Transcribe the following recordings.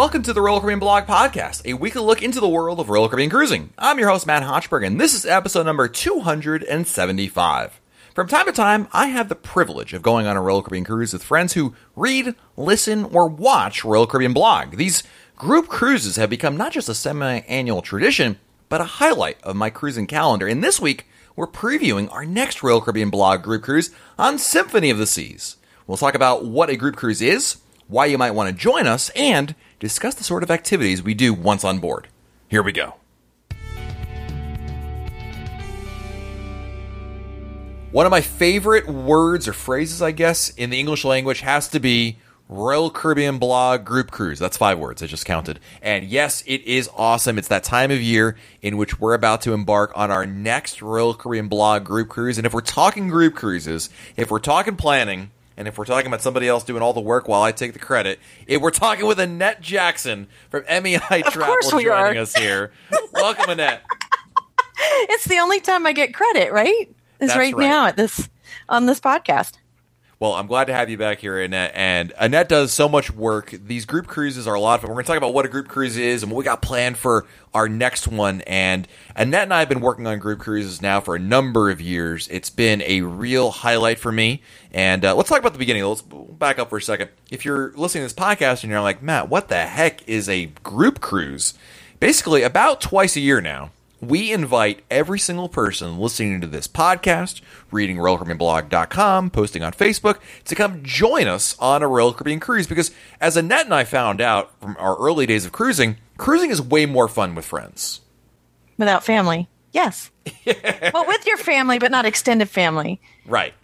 Welcome to the Royal Caribbean Blog Podcast, a weekly look into the world of Royal Caribbean cruising. I'm your host, Matt Hochberg, and this is episode number 275. From time to time, I have the privilege of going on a Royal Caribbean cruise with friends who read, listen, or watch Royal Caribbean Blog. These group cruises have become not just a semi annual tradition, but a highlight of my cruising calendar. And this week, we're previewing our next Royal Caribbean Blog group cruise on Symphony of the Seas. We'll talk about what a group cruise is, why you might want to join us, and discuss the sort of activities we do once on board. Here we go. One of my favorite words or phrases, I guess, in the English language has to be Royal Caribbean Blog Group Cruise. That's five words. I just counted. And yes, it is awesome. It's that time of year in which we're about to embark on our next Royal Caribbean Blog Group Cruise. And if we're talking group cruises, if we're talking planning, and if we're talking about somebody else doing all the work while I take the credit, if we're talking with Annette Jackson from MEI Travel joining are. us here. Welcome, Annette. It's the only time I get credit, right? Is right, right. now at this on this podcast. Well, I'm glad to have you back here, Annette. And Annette does so much work. These group cruises are a lot of fun. We're going to talk about what a group cruise is and what we got planned for our next one. And Annette and I have been working on group cruises now for a number of years. It's been a real highlight for me. And uh, let's talk about the beginning. Let's back up for a second. If you're listening to this podcast and you're like, Matt, what the heck is a group cruise? Basically, about twice a year now, we invite every single person listening to this podcast, reading RoyalCaribbeanBlog.com, posting on Facebook, to come join us on a Royal Caribbean cruise. Because as Annette and I found out from our early days of cruising, cruising is way more fun with friends. Without family. Yes. well, with your family, but not extended family. Right.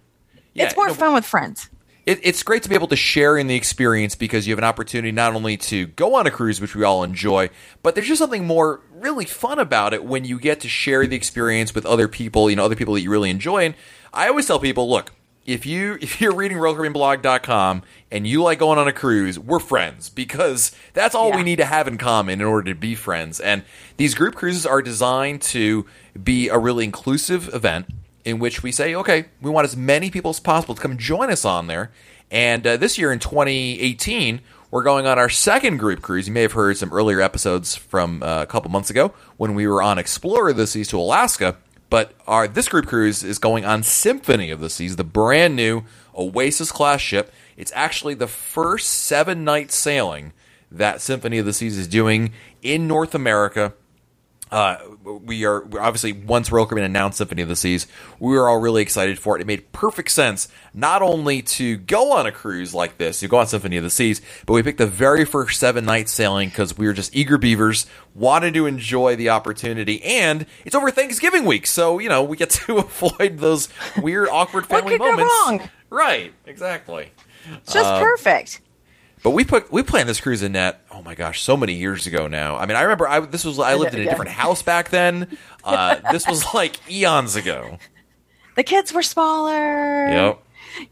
Yeah, it's more no, fun with friends. It, it's great to be able to share in the experience because you have an opportunity not only to go on a cruise, which we all enjoy, but there's just something more really fun about it when you get to share the experience with other people, you know, other people that you really enjoy. And I always tell people, look, if you if you're reading RoyalCaribbeanBlog.com and you like going on a cruise, we're friends because that's all we need to have in common in order to be friends. And these group cruises are designed to be a really inclusive event in which we say, okay, we want as many people as possible to come join us on there. And uh, this year in 2018, we're going on our second group cruise. You may have heard some earlier episodes from uh, a couple months ago when we were on Explorer of the Seas to Alaska. But our this group cruise is going on Symphony of the Seas, the brand new Oasis class ship. It's actually the first seven night sailing that Symphony of the Seas is doing in North America uh, we are obviously once Royal Caribbean announced Symphony of the Seas, we were all really excited for it. It made perfect sense not only to go on a cruise like this, to go on Symphony of the Seas, but we picked the very first seven night sailing because we were just eager beavers, wanted to enjoy the opportunity, and it's over Thanksgiving week, so you know we get to avoid those weird, awkward What family moments. wrong? Right, exactly. Just Um, perfect. But we put we planned this cruise Annette. Oh my gosh, so many years ago now. I mean, I remember I this was I lived in a different house back then. Uh, this was like eons ago. The kids were smaller. Yep.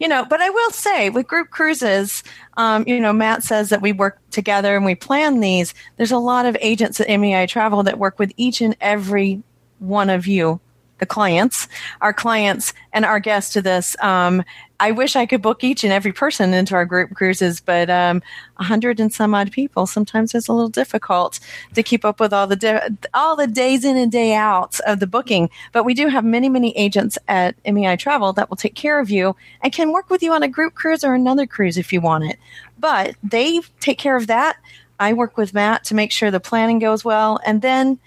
You know, but I will say with group cruises, um, you know, Matt says that we work together and we plan these. There's a lot of agents at MEI Travel that work with each and every one of you, the clients, our clients, and our guests to this. Um, I wish I could book each and every person into our group cruises, but um, a hundred and some odd people sometimes it's a little difficult to keep up with all the di- all the days in and day out of the booking. But we do have many many agents at MEI Travel that will take care of you and can work with you on a group cruise or another cruise if you want it. But they take care of that. I work with Matt to make sure the planning goes well, and then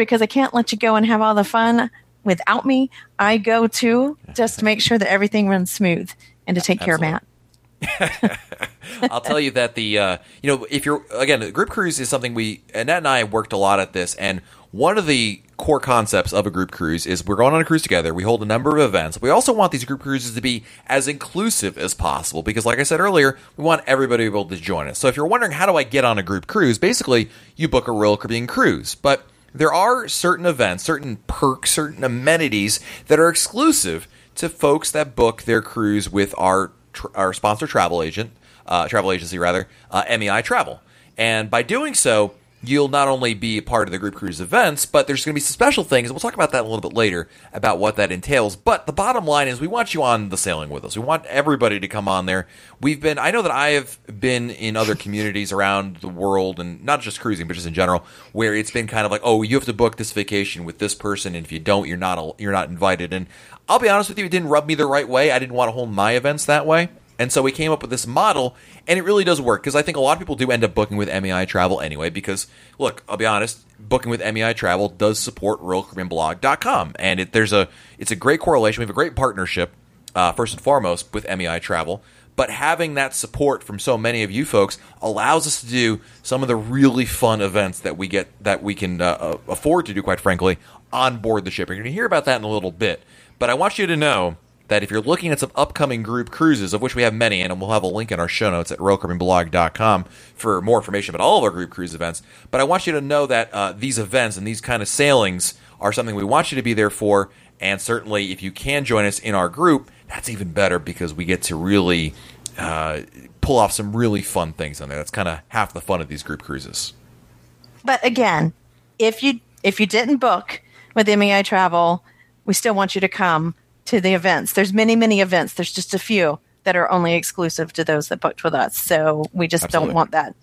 because I can't let you go and have all the fun without me, I go too just to make sure that everything runs smooth and to take care of Matt. I'll tell you that the uh, you know if you're again the group cruise is something we Annette and I worked a lot at this, and one of the core concepts of a group cruise is we're going on a cruise together. We hold a number of events. We also want these group cruises to be as inclusive as possible because, like I said earlier, we want everybody to be able to join us. So if you're wondering how do I get on a group cruise, basically you book a Royal Caribbean cruise, but there are certain events, certain perks, certain amenities that are exclusive to folks that book their cruise with our our sponsor travel agent, uh, travel agency rather, uh, MEI Travel. And by doing so, you'll not only be a part of the group cruise events, but there's going to be some special things. And we'll talk about that a little bit later about what that entails. But the bottom line is we want you on the sailing with us. We want everybody to come on there. We've been, I know that I have been in other communities around the world and not just cruising, but just in general, where it's been kind of like, oh, you have to book this vacation with this person. And if you don't, you're not, you're not invited. And I'll be honest with you, it didn't rub me the right way. I didn't want to hold my events that way. And so we came up with this model, and it really does work because I think a lot of people do end up booking with MEI Travel anyway. Because look, I'll be honest, booking with MEI Travel does support RoyalCaribbeanBlog.com, and it, there's a it's a great correlation. We have a great partnership, uh, first and foremost, with MEI Travel. But having that support from so many of you folks allows us to do some of the really fun events that we get that we can uh, uh afford to do, quite frankly, on board the ship. You're going to hear about that in a little bit. But I want you to know that if you're looking at some upcoming group cruises, of which we have many, and we'll have a link in our show notes at royalcaribbeanblog.com for more information about all of our group cruise events. But I want you to know that uh, these events and these kind of sailings are something we want you to be there for. And certainly, if you can join us in our group, that's even better because we get to really uh, pull off some really fun things on there. That's kind of half the fun of these group cruises. But again, if you if you didn't book with MEI Travel, we still want you to come to the events. There's many, many events. There's just a few that are only exclusive to those that booked with us. So we just Absolutely. don't want that.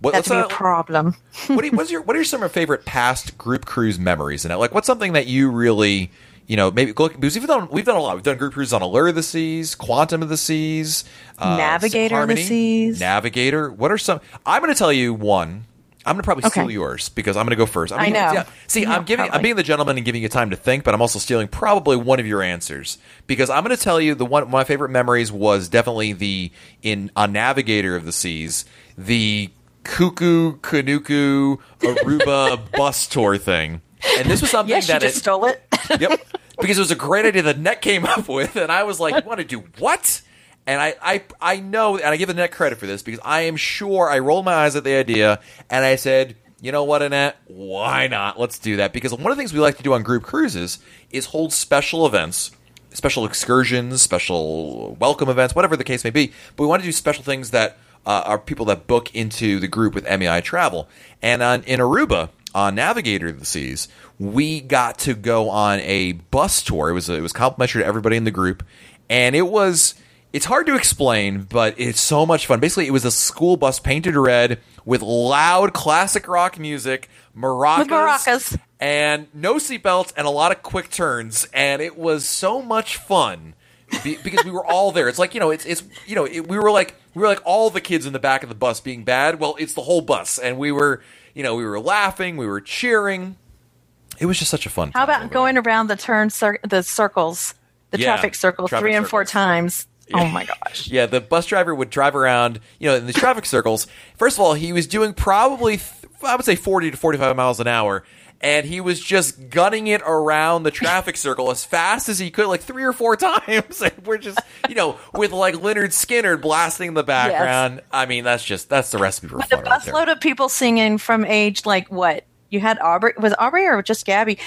What, That's a problem. what, you, what's your what are some of your favorite past group cruise memories? And like, what's something that you really, you know, maybe look because we've done we've done a lot. We've done group cruises on Allure of the Seas, Quantum of the Seas, uh, Navigator Harmony, of the Seas, Navigator. What are some? I'm going to tell you one I'm gonna probably steal yours because I'm gonna go 1st I, mean, I know. Yeah. See, I'm giving, probably. I'm being the gentleman and giving you time to think, but I'm also stealing probably one of your answers because I'm gonna tell you the one. My favorite memories was definitely the in a Navigator of the Seas, the Kukoo Kunuku Aruba bus tour thing, and this was something yes, that just it, stole it. yep, because it was a great idea that Net came up with, and I was like, "You want to do what?" And I, I, I know, and I give Annette credit for this because I am sure I rolled my eyes at the idea and I said, you know what, Annette? Why not? Let's do that. Because one of the things we like to do on group cruises is hold special events, special excursions, special welcome events, whatever the case may be. But we want to do special things that uh, are people that book into the group with MEI Travel. And on, in Aruba, on Navigator of the Seas, we got to go on a bus tour. It was it was complimentary to everybody in the group, and it was it's hard to explain, but it's so much fun. Basically, it was a school bus painted red with loud classic rock music, maracas, maracas. and no seatbelts and a lot of quick turns, and it was so much fun because we were all there. It's like you know, it's it's you know, it, we were like we were like all the kids in the back of the bus being bad. Well, it's the whole bus, and we were you know we were laughing, we were cheering. It was just such a fun. How about going around the turn, cir- the circles, the yeah, traffic circle, traffic three and four times? Oh my gosh. Yeah, the bus driver would drive around, you know, in the traffic circles. First of all, he was doing probably, I would say 40 to 45 miles an hour. And he was just gunning it around the traffic circle as fast as he could, like three or four times. And we're just, you know, with like Lynyrd Skynyrd blasting in the background. Yes. I mean, that's just, that's the recipe for with fun. A busload right of people singing from age like what? You had Aubrey, was Aubrey or just Gabby?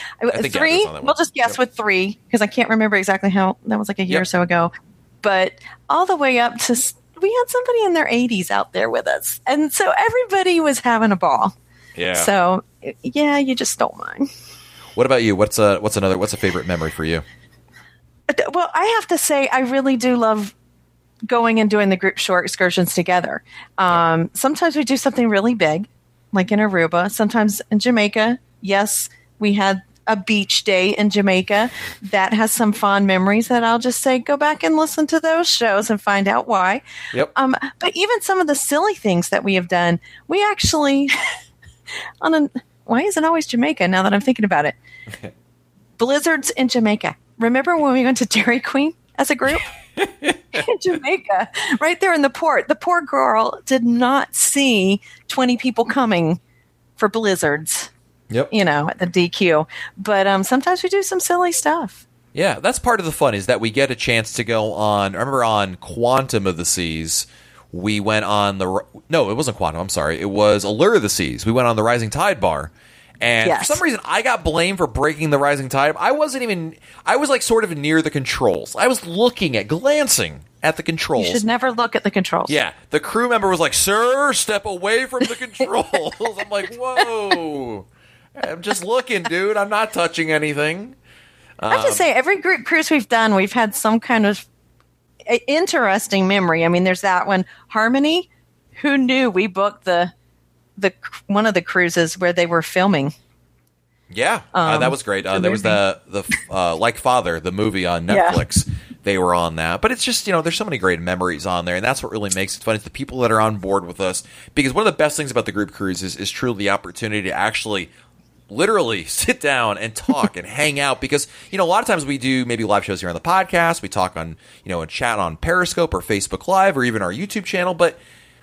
three? We'll just guess yep. with three because I can't remember exactly how, that was like a year yep. or so ago but all the way up to we had somebody in their 80s out there with us. And so everybody was having a ball. Yeah. So yeah, you just don't mind. What about you? What's a what's another what's a favorite memory for you? Well, I have to say I really do love going and doing the group shore excursions together. Um, sometimes we do something really big, like in Aruba. Sometimes in Jamaica. Yes, we had a beach day in Jamaica that has some fond memories that I'll just say go back and listen to those shows and find out why. Yep. Um, but even some of the silly things that we have done, we actually on a why is it always Jamaica now that I'm thinking about it? Blizzards in Jamaica. Remember when we went to Dairy Queen as a group? in Jamaica, right there in the port. The poor girl did not see 20 people coming for blizzards. Yep. You know, at the DQ. But um, sometimes we do some silly stuff. Yeah, that's part of the fun is that we get a chance to go on. I remember on Quantum of the Seas, we went on the no, it wasn't Quantum. I'm sorry, it was Allure of the Seas. We went on the Rising Tide bar, and yes. for some reason I got blamed for breaking the Rising Tide. I wasn't even. I was like sort of near the controls. I was looking at, glancing at the controls. You should never look at the controls. Yeah, the crew member was like, "Sir, step away from the controls." I'm like, "Whoa." I'm just looking, dude. I'm not touching anything. I have to say, every group cruise we've done, we've had some kind of uh, interesting memory. I mean, there's that one, Harmony. Who knew we booked the the one of the cruises where they were filming? Yeah, uh, that was great. Uh, the there was the the uh, like Father, the movie on Yeah. Netflix. They were on that, but it's just you know there's so many great memories on there, and that's what really makes it fun. It's the people that are on board with us because one of the best things about the group cruises is truly the opportunity to actually literally sit down and talk and hang out because you know a lot of times we do maybe live shows here on the podcast. We talk on you know and chat on periscope or facebook live or even our youtube channel. But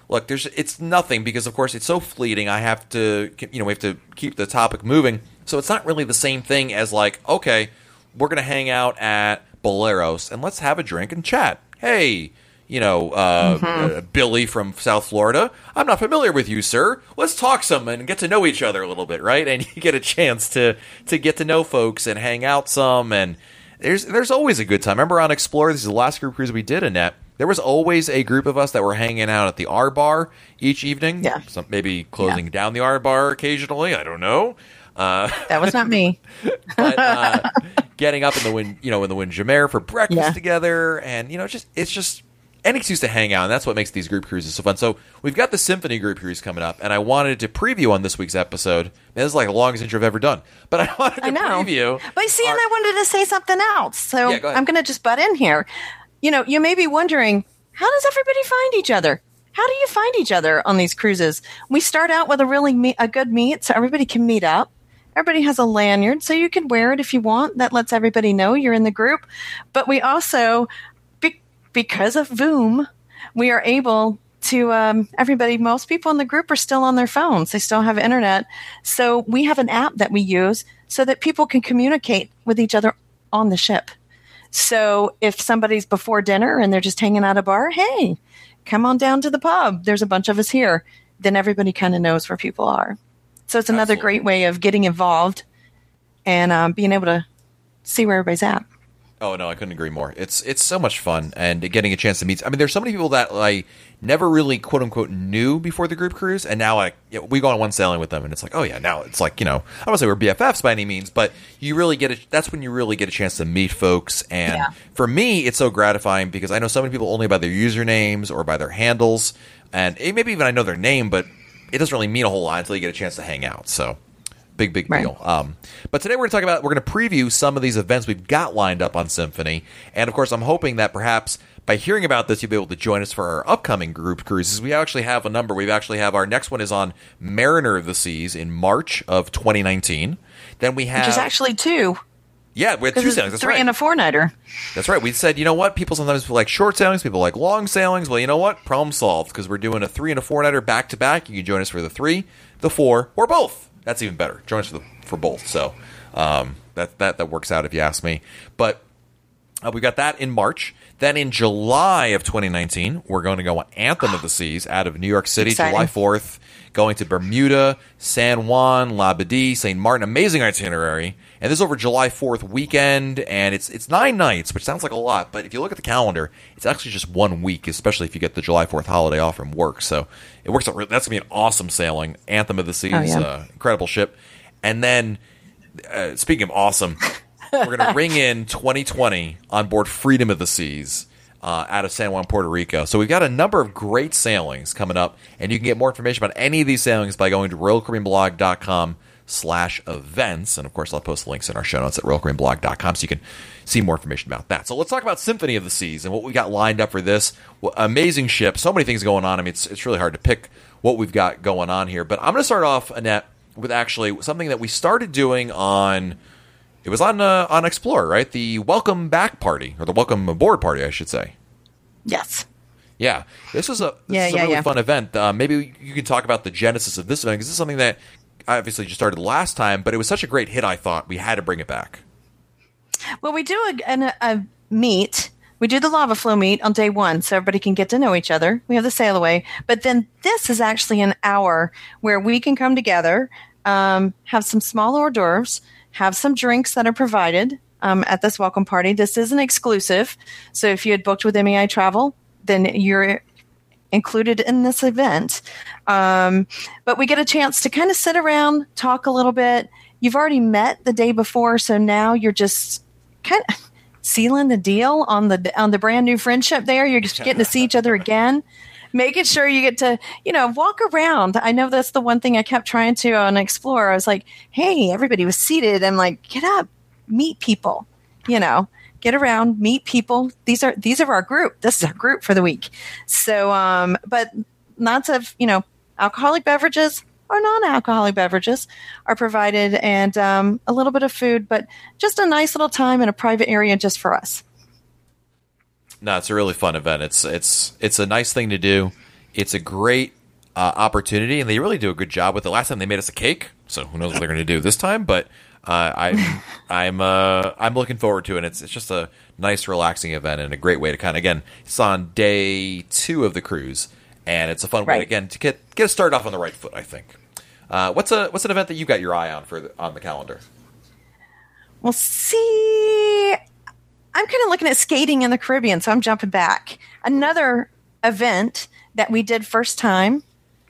look there's it's nothing because of course it's so fleeting. I have to you know we have to keep the topic moving. So it's not really the same thing as like okay we're gonna hang out at boleros and let's have a drink and chat. Hey you know, uh, uh, Billy from South Florida. I'm not familiar with you, sir. Let's talk some and get to know each other a little bit, right? And you get a chance to to get to know folks and hang out some. And there's there's always a good time. Remember on Explore, this is the last group cruise we did, Annette. There was always a group of us that were hanging out at the R bar each evening. Yeah. Some, maybe closing down the R bar occasionally. I don't know. Uh, That was not me. but uh, getting up in the wind, you know, in the wind Windjammer for breakfast Yeah. together, and you know, just it's just an excuse to hang out, and that's what makes these group cruises so fun. So we've got the Symphony group cruise coming up, and I wanted to preview on this week's episode. Man, this is like the longest intro I've ever done, but I wanted to I know. preview. But see, and I wanted to say something else. So Yeah, go. I'm going to just butt in here. You know, you may be wondering, how does everybody find each other? How do you find each other on these cruises? We start out with a really me- a good meet, so everybody can meet up. Everybody has a lanyard, so you can wear it if you want. That lets everybody know you're in the group. But we also, because of Voom, we are able to um, everybody. Most people in the group are still on their phones. They still have internet, so we have an app that we use so that people can communicate with each other on the ship. So if somebody's before dinner and they're just hanging out a bar, hey, come on down to the pub. There's a bunch of us here. Then everybody kind of knows where people are. So it's another Absolutely. great way of getting involved and um, being able to see where everybody's at. Oh no, I couldn't agree more. It's it's so much fun and getting a chance to meet. I mean, there's so many people that I never really quote unquote knew before the group cruise, and now like you know, we go on one sailing with them, and it's like, oh yeah, now it's like you know, I don't say we're BFFs by any means, but you really get a, that's when you really get a chance to meet folks. And Yeah. for me, it's so gratifying because I know so many people only by their usernames or by their handles, and maybe even I know their name, but it doesn't really mean a whole lot until you get a chance to hang out. So big big Right. deal. Um, but today we're going to talk about we're going to preview some of these events we've got lined up on Symphony, and of course I'm hoping that perhaps by hearing about this you'll be able to join us for our upcoming group cruises. We actually have a number. We actually have our next one is on Mariner of the Seas in March of 2019. Then we have Which is actually two. yeah we have two sailings. That's three right. and a four nighter. That's right. We said, you know what? People sometimes like short sailings. People like long sailings. Well, you know what? Problem solved because we're doing a three and a four nighter back to back. You can join us for the three, the four, or both. That's even better. Join us for, the, for both. So um, that that that works out if you ask me. But uh, we got that in March. Then in July of 2019, we're going to go on Anthem of the Seas out of New York City, Exciting. July 4th, going to Bermuda, San Juan, Labadee, St. Martin. Amazing itinerary. And this is over July 4th weekend, and it's it's nine nights, which sounds like a lot, but if you look at the calendar, it's actually just one week, especially if you get the July 4th holiday off from work. So it works out. re- That's going to be an awesome sailing. Anthem of the Seas, Oh, yeah. uh, incredible ship. And then, uh, speaking of awesome, we're going to ring in 2020 on board Freedom of the Seas uh, out of San Juan, Puerto Rico. So we've got a number of great sailings coming up, and you can get more information about any of these sailings by going to royalcaribbeanblog.com slash events. And of course, I'll post links in our show notes at royalcaribbeanblog.com so you can see more information about that. So let's talk about Symphony of the Seas and what we got lined up for this. Well, amazing ship. So many things going on. I mean, it's, it's really hard to pick what we've got going on here. But I'm going to start off, Annette, with actually something that we started doing on it was on uh, on Explorer, right? The welcome back party or the welcome aboard party, I should say. Yes. Yeah, this was a this Yeah, a yeah, really yeah. fun event. Uh, maybe you can talk about the genesis of this event because this is something that obviously just started last time, but it was such a great hit. I thought we had to bring it back. Well, we do a, a meet. We do the lava flow meet on day one, so everybody can get to know each other. We have the sail away, but then this is actually an hour where we can come together, um, have some small hors d'oeuvres, have some drinks that are provided. um, at this welcome party. This is an exclusive. So if you had booked with MEI Travel, then you're included in this event. Um, but we get a chance to kind of sit around, talk a little bit. You've already met the day before, so now you're just kind of sealing the deal on the on the brand new friendship. There, you're just getting to see each other again. Making sure you get to, you know, walk around. I know that's the one thing I kept trying to on Explore. I was like, hey, everybody was seated. I'm like, get up, meet people, you know get around, meet people. These are these are our group. This is our group for the week. So, um, but lots of you know alcoholic beverages or non-alcoholic beverages are provided, and um, a little bit of food, but just a nice little time in a private area just for us. No, it's a really fun event. It's it's it's a nice thing to do. It's a great uh, opportunity, and they really do a good job with it. Last time they made us a cake, so who knows what they're going to do this time? But uh, I'm I'm uh, I'm looking forward to it. It's it's just a nice, relaxing event and a great way to kind of again. It's on day two of the cruise, and it's a fun Right. way again to get get us started off on the right foot. I think. Uh, what's a what's an event that you got your eye on for the, on the calendar? Well, see, I'm kind of looking at skating in the Caribbean, so I'm jumping back. Another event that we did first time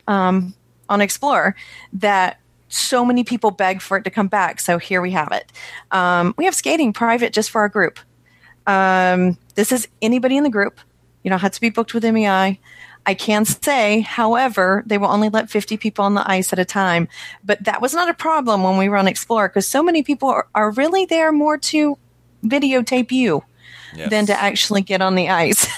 um, on Explore that so many people begged for it to come back. So here we have it. Um, we have skating private just for our group. Um, this is anybody in the group. You don't have to be booked with MEI. I can say, however, they will only let 50 people on the ice at a time. But that was not a problem when we were on Explore because so many people are, are really there more to videotape you Yes. than to actually get on the ice.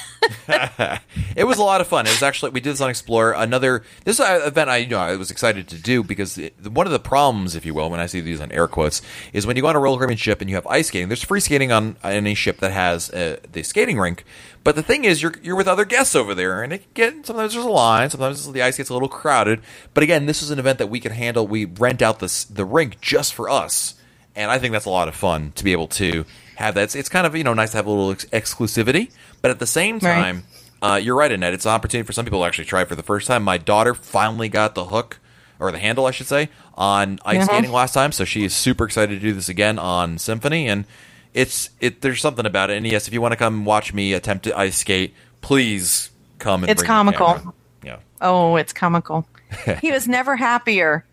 it was a lot of fun. It was actually we did this on Explorer. Another this event I you know I was excited to do because it, one of the problems, if you will, when I see these on air quotes, is when you go on a Royal Caribbean ship and you have ice skating. There's free skating on any ship that has uh, the skating rink, but the thing is you're you're with other guests over there, and it get sometimes there's a line, sometimes the ice gets a little crowded. But again, this is an event that we can handle. We rent out this the rink just for us, and I think that's a lot of fun to be able to have that. It's, it's kind of you know nice to have a little ex- exclusivity, but at the same Right. time. Uh, you're right, Annette. It's an opportunity for some people to actually try for the first time. My daughter finally got the hook, or the handle, I should say, on ice Uh-huh. skating last time, so she is super excited to do this again on Symphony. And it's it. There's something about it. And yes, if you want to come watch me attempt to ice skate, please come and. It's comical. Yeah. oh, it's comical. he was never happier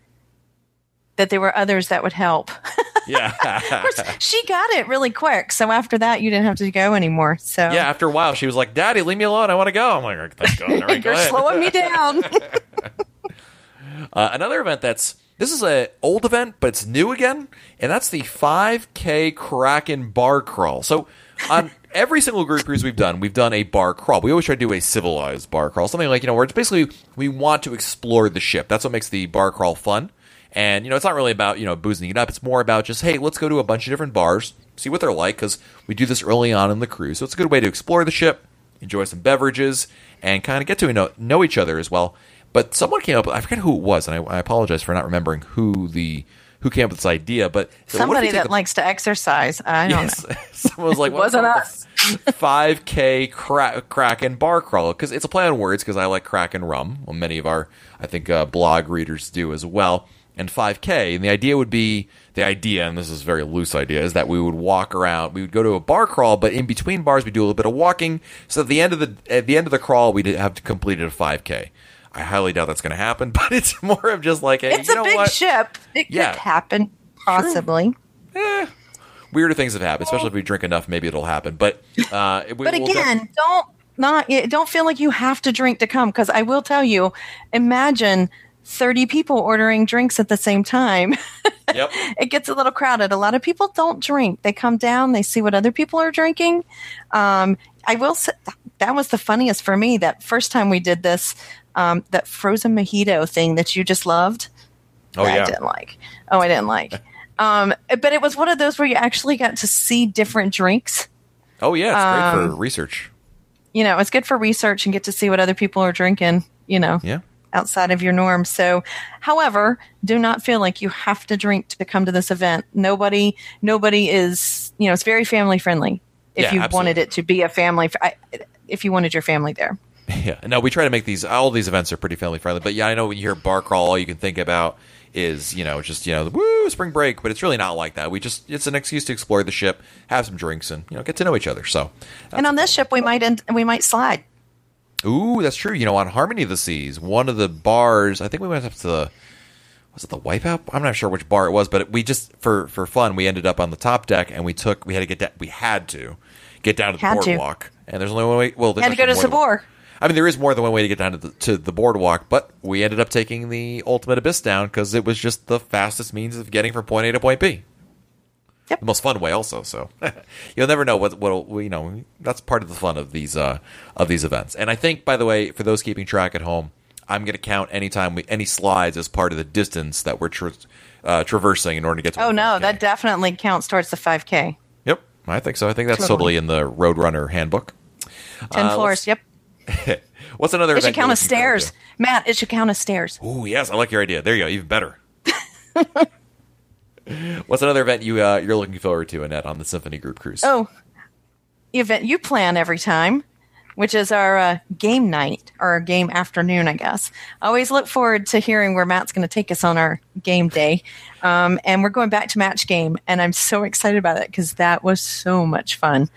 that there were others that would help. Yeah. Course, she got it really quick. So after that, you didn't have to go anymore. So yeah. After a while, she was like, "Daddy, leave me alone. I want to go." I'm like, "Thank God." All right, go you're ahead. slowing me down. Uh, another event that's this is a old event, but it's new again, and that's the 5K Kraken Bar Crawl. So on every single group cruise we've done, we've done a bar crawl. We always try to do a civilized bar crawl, something like you know where it's basically we want to explore the ship. That's what makes the bar crawl fun. And you know, it's not really about you know boozing it up. It's more about just hey, let's go to a bunch of different bars, see what they're like, because we do this early on in the cruise. So it's a good way to explore the ship, enjoy some beverages, and kind of get to know, know each other as well. But someone came up. I forget who it was, and I, I apologize for not remembering who the who came up with this idea. But so what if Somebody that a- likes to exercise. I don't Yes. know. Someone was like, wasn't us. Five K cra- Kraken bar crawl because it's a play on words because I like Kraken rum. Well, many of our I think uh, blog readers do as well. And 5K, and the idea would be the idea, and this is a very loose idea, is that we would walk around. We would go to a bar crawl, but in between bars, we do a little bit of walking. So at the end of the at the end of the crawl, we'd have completed a 5K. I highly doubt that's going to happen, but it's more of just like, hey, It's you a know big what? ship. It Yeah. could happen, possibly. Weirder things have happened, especially if we drink enough. Maybe it'll happen. But uh, we, But we'll again, don't not don't feel like you have to drink to come because I will tell you. Imagine thirty people ordering drinks at the same time. yep. it gets a little crowded. A lot of people don't drink. They come down, they see what other people are drinking. Um, I will say that was the funniest for me. That first time we did this, um, that frozen mojito thing that you just loved. Oh yeah. I didn't like. Oh, I didn't like. Um, but it was one of those where you actually got to see different drinks. Oh yeah, it's great for Um, research. You know, it's good for research and get to see what other people are drinking. You know, Yeah. Outside of your norm. So, however, do not feel like you have to drink to come to this event. Nobody, nobody is. You know, it's very family friendly. If Yeah, you absolutely. wanted it to be a family, I, if you wanted your family there. Yeah, no, we try to make these. All these events are pretty family friendly, but yeah, I know when you hear bar crawl, all you can think about is you know just you know woo spring break, but it's really not like that. We just it's an excuse to explore the ship, have some drinks, and you know get to know each other. So, and on this ship, we might end, we might slide. Ooh, that's true. You know, on Harmony of the Seas, one of the bars, I think we went up to the was it the Wipeout? I'm not sure which bar it was, but we just for for fun we ended up on the top deck and we took we had to get da- we had to get down to the Had to. boardwalk, and there's only one way. Well, Had to go to Sabor. I mean, there is more than one way to get down to the, to the boardwalk, but we ended up taking the Ultimate Abyss down because it was just the fastest means of getting from point A to point B. Yep. The most fun way, also. So you'll never know what what you know. That's part of the fun of these uh, of these events. And I think, by the way, for those keeping track at home, I'm going to count anytime we any slides as part of the distance that we're tra- uh, traversing in order to get to. Oh no, 5K. that definitely counts towards the 5K. Yep, I think so. I think that's Totally. totally in the Roadrunner handbook. Ten Uh, floors. Yep. What's another? It should count as stairs. Matt, it should count as stairs. Oh yes, I like your idea. There you go, even better. What's another event you uh, you're looking forward to, Annette, on the Symphony Group cruise? Oh, event you plan every time, which is our uh, game night or our game afternoon, I guess. I always look forward to hearing where Matt's going to take us on our game day. Um, and we're going back to match game, and I'm so excited about it because that was so much fun.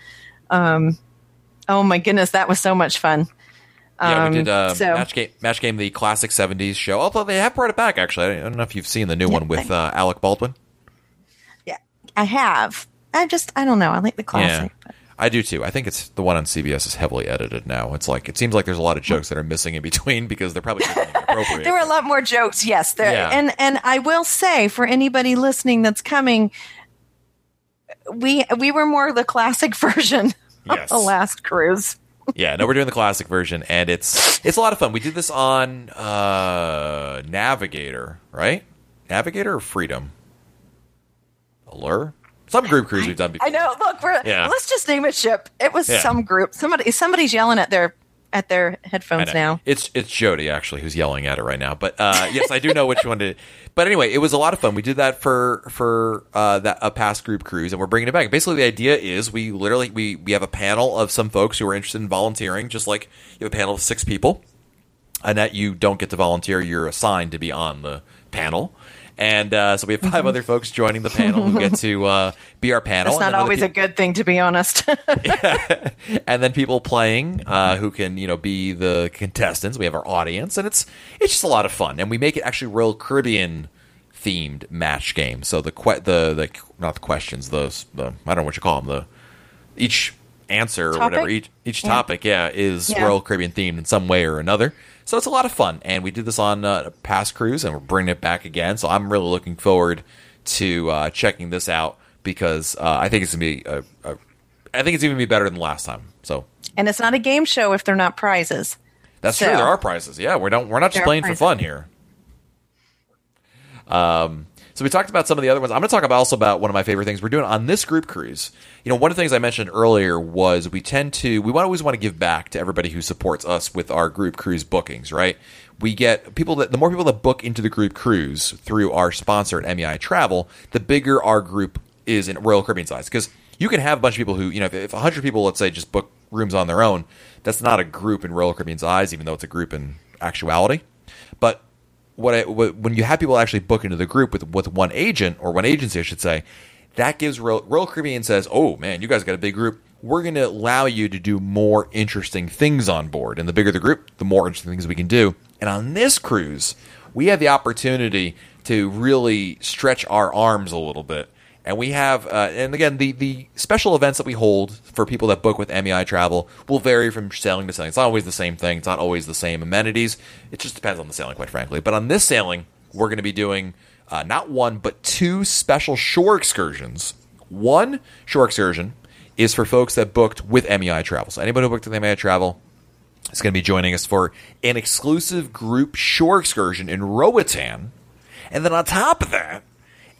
Um, oh my goodness, that was so much fun. yeah, we um, did uh, so- match game, match game, the classic '70s show. Although they have brought it back, actually. I don't know if you've seen the new one with uh, Alec Baldwin. I have. I just, I don't know. I like the classic. Yeah, I do too. I think it's the one on CBS is heavily edited now. It's like it seems like there's a lot of jokes that are missing in between because they're probably inappropriate. There were a lot more jokes, yes. There, Yeah. and and I will say for anybody listening that's coming, we we were more the classic version Yes. of the last cruise. Yeah, no, we're doing the classic version, and it's it's a lot of fun. We did this on uh, Navigator, right? Navigator or Freedom? Some group cruise we've done before. I know. Look, we're Yeah. let's just name a ship. It was Yeah. some group. Somebody somebody's yelling at their at their headphones now. It's it's Jody actually who's yelling at it right now. But uh, yes, I do know which one to. But anyway, it was a lot of fun. We did that for for uh, that a past group cruise, and we're bringing it back. Basically, the idea is we literally we we have a panel of some folks who are interested in volunteering, just like you have a panel of six people. Annette, you don't get to volunteer; you're assigned to be on the panel. And uh, so we have 5 other folks joining the panel who get to uh, be our panel. It's not always a good thing, to be honest. and then people playing uh, who can you know be the contestants. We have our audience, and it's it's just a lot of fun. And we make it actually real Caribbean themed match game. So the que- the the not the questions, those the I don't know what you call them. The each answer or whatever each each Yeah. topic, yeah, is Yeah. Royal Caribbean themed in some way or another. So it's a lot of fun, and we did this on uh, a past cruise, and we're bringing it back again. So I'm really looking forward to uh, checking this out because uh, I think it's gonna be a, a I think it's even be better than last time. So and it's not a game show if they're not prizes. that's So- true. There are prizes. Yeah, we don't. We're not just playing for fun here. Um, so we talked about some of the other ones. I'm going to talk about also about one of my favorite things we're doing on this group cruise. You know, one of the things I mentioned earlier was we tend to we always want to give back to everybody who supports us with our group cruise bookings. Right? We get people that the more people that book into the group cruise through our sponsor at MEI Travel, the bigger our group is in Royal Caribbean size because you can have a bunch of people who you know if, if 100 people let's say just book rooms on their own that's not a group in royal caribbean's eyes even though it's a group in actuality but what, I, what when you have people actually book into the group with with one agent or one agency i should say that gives royal, royal caribbean says oh man you guys got a big group. We're going to allow you to do more interesting things on board. And the bigger the group the more interesting things we can do. And on this cruise we have the opportunity to really stretch our arms a little bit and we have, uh, and again, the, the special events that we hold for people that book with MEI Travel will vary from sailing to sailing. It's not always the same thing. It's not always the same amenities. It just depends on the sailing, quite frankly. But on this sailing, we're going to be doing uh, not one, but two special shore excursions. One shore excursion is for folks that booked with MEI Travel. So anybody who booked with MEI Travel is going to be joining us for an exclusive group shore excursion in Roatan. And then on top of that,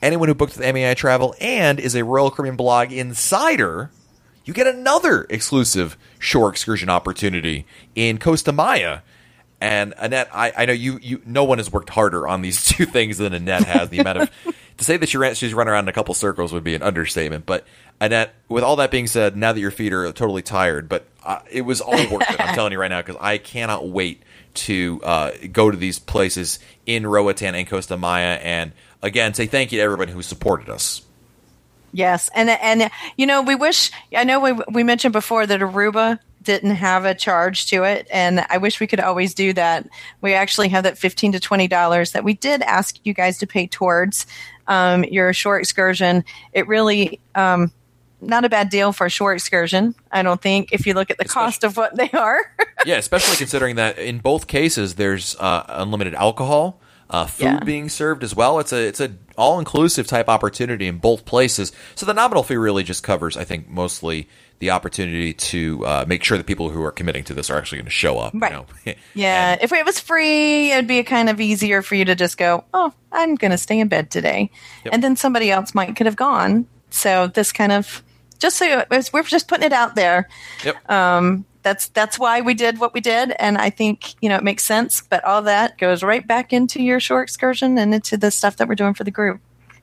anyone who booked with MEI Travel and is a Royal Caribbean blog insider, you get another exclusive shore excursion opportunity in Costa Maya. And Annette, I, I know you, you. No one has worked harder on these two things than Annette has. The amount of to say that she ran, she's run around in a couple circles would be an understatement. But Annette, with all that being said, now that your feet are totally tired, but uh, it was all worth it. I'm telling you right now because I cannot wait to uh, go to these places in Roatan and Costa Maya, and again say thank you to everybody who supported us. Yes, and and you know we wish. I know we we mentioned before that Aruba didn't have a charge to it, and I wish we could always do that. We actually have that fifteen to twenty dollars that we did ask you guys to pay towards um, your shore excursion. It really. Um, not a bad deal for a shore excursion, I don't think, if you look at the especially, cost of what they are. yeah, especially considering that in both cases there's uh, unlimited alcohol, uh, food yeah. being served as well. It's a it's a all inclusive type opportunity in both places. So the nominal fee really just covers, I think, mostly the opportunity to uh, make sure that people who are committing to this are actually going to show up. Right. You know? yeah. and, if it was free, it'd be kind of easier for you to just go, oh, I'm going to stay in bed today. Yep. And then somebody else might could have gone. So this kind of, just so we're just putting it out there. Yep. Um, that's that's why we did what we did, and I think you know it makes sense. But all that goes right back into your shore excursion and into the stuff that we're doing for the group.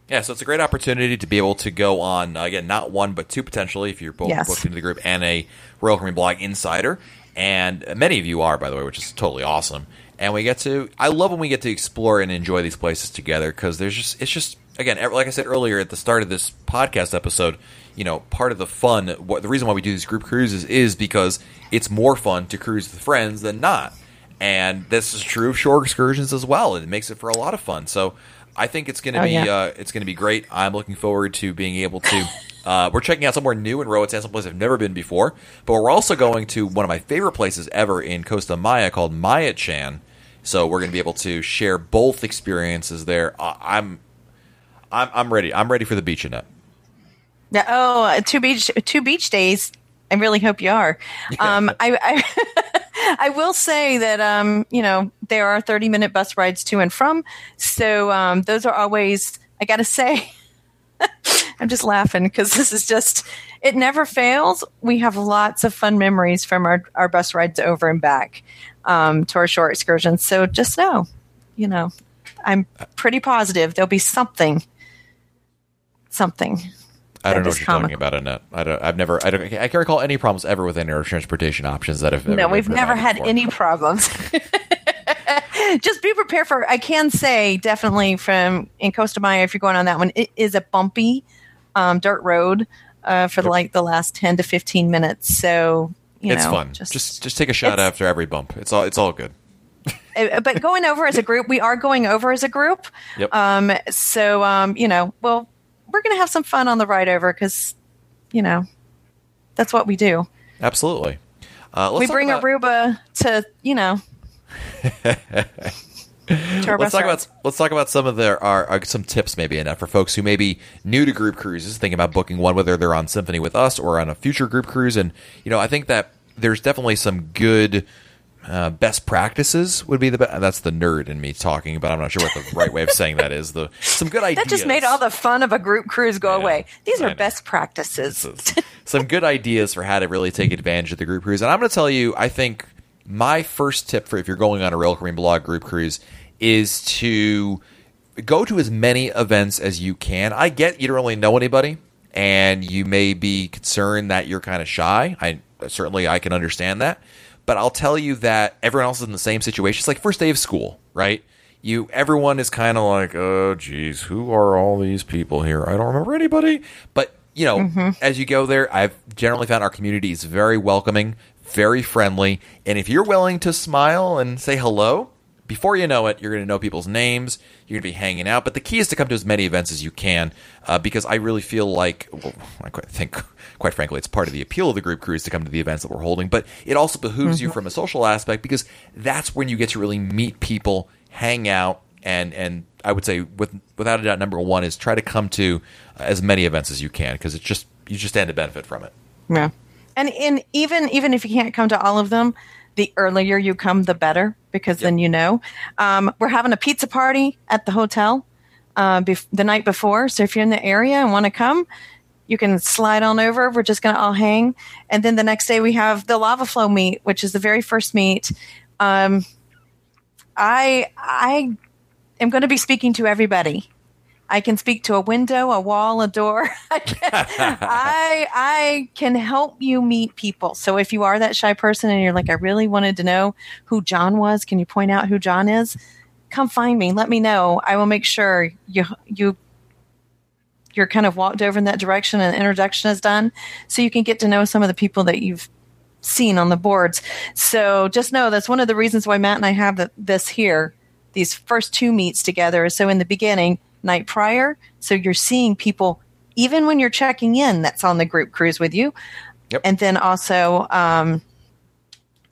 Yeah, so it's a great opportunity to be able to go on uh, again, not one but two potentially if you're both yes. booked into the group and a Royal Caribbean Blog Insider, and many of you are by the way, which is totally awesome. And we get to, I love when we get to explore and enjoy these places together because there's just, it's just again, like I said earlier at the start of this podcast episode, you know, part of the fun, what the reason why we do these group cruises is because it's more fun to cruise with friends than not. And this is true of shore excursions as well. It makes it for a lot of fun. So I think it's going to oh, be yeah. uh, it's going to be great. I'm looking forward to being able to. Uh, we're checking out somewhere new in Roatan, someplace I've never been before. But we're also going to one of my favorite places ever in Costa Maya called Maya Chan. So we're going to be able to share both experiences there. Uh, I'm, I'm, I'm ready. I'm ready for the beach, Annette. Yeah, oh, two beach two beach days. I really hope you are. Yeah. Um, I I, I, will say that um, you know there are thirty minute bus rides to and from, so um, those are always. I got to say, I'm just laughing because this is just it never fails. We have lots of fun memories from our our bus rides over and back um, to our short excursions. So just know, you know, I'm pretty positive there'll be something, something I don't know what you're comical. talking about, Annette. I don't, I've never, I don't, I can't recall any problems ever with any air transportation options that have. No, we've never had before. any problems. Just be prepared for. I can say definitely from in Costa Maya, if you're going on that one, it is a bumpy um, dirt road uh, for like the last ten to fifteen minutes. So you it's know, fun. Just, just just take a shot after every bump. It's all it's all good. Uh, but going over as a group, we are going over as a group. Yep. Um, so um, you know, well, we're going to have some fun on the ride over because, you know, that's what we do. Absolutely. Uh, we bring about- Aruba to, you know. let's talk about let's talk about some of their our, our, some tips maybe enough for folks who may be new to group cruises, thinking about booking one, whether they're on Symphony with us or on a future group cruise. And you know, I think that there's definitely some good uh, best practices would be the best. That's the nerd in me talking, but I'm not sure what the right way of saying that is. The some good ideas. That just made all the fun of a group cruise go away. These are best practices. some good ideas for how to really take advantage of the group cruise. And I'm going to tell you, I think my first tip for if you're going on a Royal Caribbean Blog group cruise is to go to as many events as you can. I get you don't really know anybody, and you may be concerned that you're kind of shy. I certainly I can understand that but I'll tell you that everyone else is in the same situation. It's like first day of school, right? You everyone is kind of like, oh, geez, who are all these people here? I don't remember anybody. But you know, mm-hmm. as you go there, I've generally found our community is very welcoming, very friendly, and if you're willing to smile and say hello, before you know it, you're going to know people's names. You're going to be hanging out. But the key is to come to as many events as you can, uh, because I really feel like, well, I think, quite frankly, it's part of the appeal of the group cruise to come to the events that we're holding. But it also behooves mm-hmm. you from a social aspect because that's when you get to really meet people, hang out, and and I would say with without a doubt, number one is try to come to as many events as you can because it's just you just stand to benefit from it. Yeah, and in even even if you can't come to all of them, the earlier you come, the better because yep. then you know. Um, we're having a pizza party at the hotel uh, bef- the night before. So if you're in the area and want to come, you can slide on over. We're just going to all hang. And then the next day we have the lava flow meet, which is the very first meet. Um, I I am going to be speaking to everybody. I can speak to a window, a wall, a door. I, can, I, I can help you meet people. So if you are that shy person and you're like, I really wanted to know who John was, can you point out who John is? Come find me. Let me know. I will make sure you you you're kind of walked over in that direction and introduction is done, so you can get to know some of the people that you've seen on the boards. So just know that's one of the reasons why Matt and I have the, this here. These first two meets together. So in the beginning, night prior. So you're seeing people even when you're checking in that's on the group cruise with you. Yep. And then also um,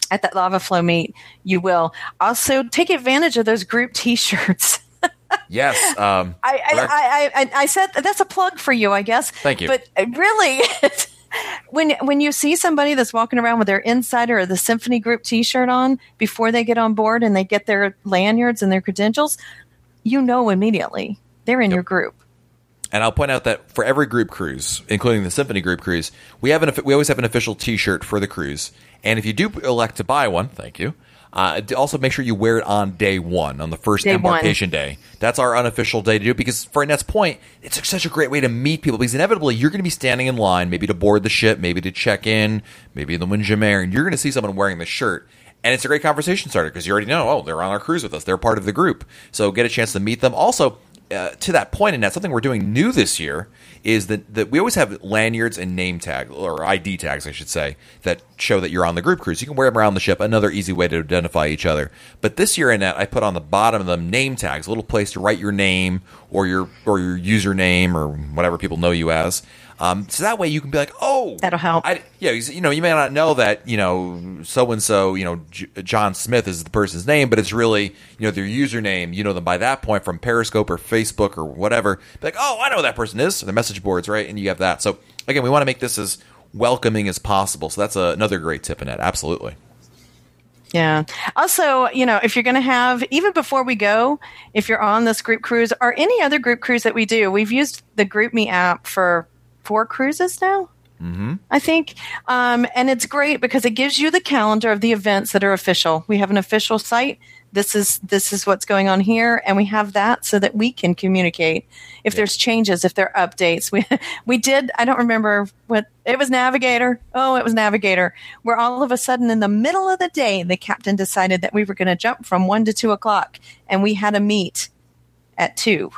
at that lava flow meet, you will also take advantage of those group T-shirts. Yes. Um, I, I, I, I, I said that's a plug for you, I guess. Thank you. But really, when when you see somebody that's walking around with their insider or the symphony group T-shirt on before they get on board and they get their lanyards and their credentials, you know immediately they're in your group. And I'll point out that for every group cruise, including the Symphony Group cruise, we have an we always have an official T-shirt for the cruise. And if you do elect to buy one, thank you. Uh, also, make sure you wear it on day one, on the first Day one. embarkation day. That's our unofficial day to do it because, for Annette's point, it's such a great way to meet people because inevitably you're going to be standing in line, maybe to board the ship, maybe to check in, maybe in the Windjammer, and you're going to see someone wearing the shirt. And it's a great conversation starter because you already know, oh, they're on our cruise with us. They're part of the group. So get a chance to meet them. Also, uh, to that point, and that's something we're doing new this year, is that, that we always have lanyards and name tag or ID tags, I should say, that show that you're on the group cruise. You can wear them around the ship. Another easy way to identify each other. But this year in that, I put on the bottom of them name tags, a little place to write your name or your or your username or whatever people know you as. Um, so that way you can be like, oh, That'll help. I, yeah, you know, you may not know that you know so and so, you know, J- John Smith is the person's name, but it's really you know their username. You know them by that point from Periscope or Facebook or whatever. Be like, oh, I know who that person is. The message boards, right? And you have that. So again, we want to make this as welcoming as possible. So that's a, another great tip in it. Absolutely. Yeah. Also, you know, if you're going to have, even before we go, if you're on this group cruise or any other group cruise that we do, we've used the GroupMe app for four cruises now. Mm-hmm. I think, um, and it's great because it gives you the calendar of the events that are official. We have an official site. This is this is what's going on here, and we have that so that we can communicate if there's changes, if there are updates. We we did. I don't remember what it was. Navigator. Oh, it was Navigator. Where all of a sudden, in the middle of the day, the captain decided that we were going to jump from one to two o'clock, and we had a meet at two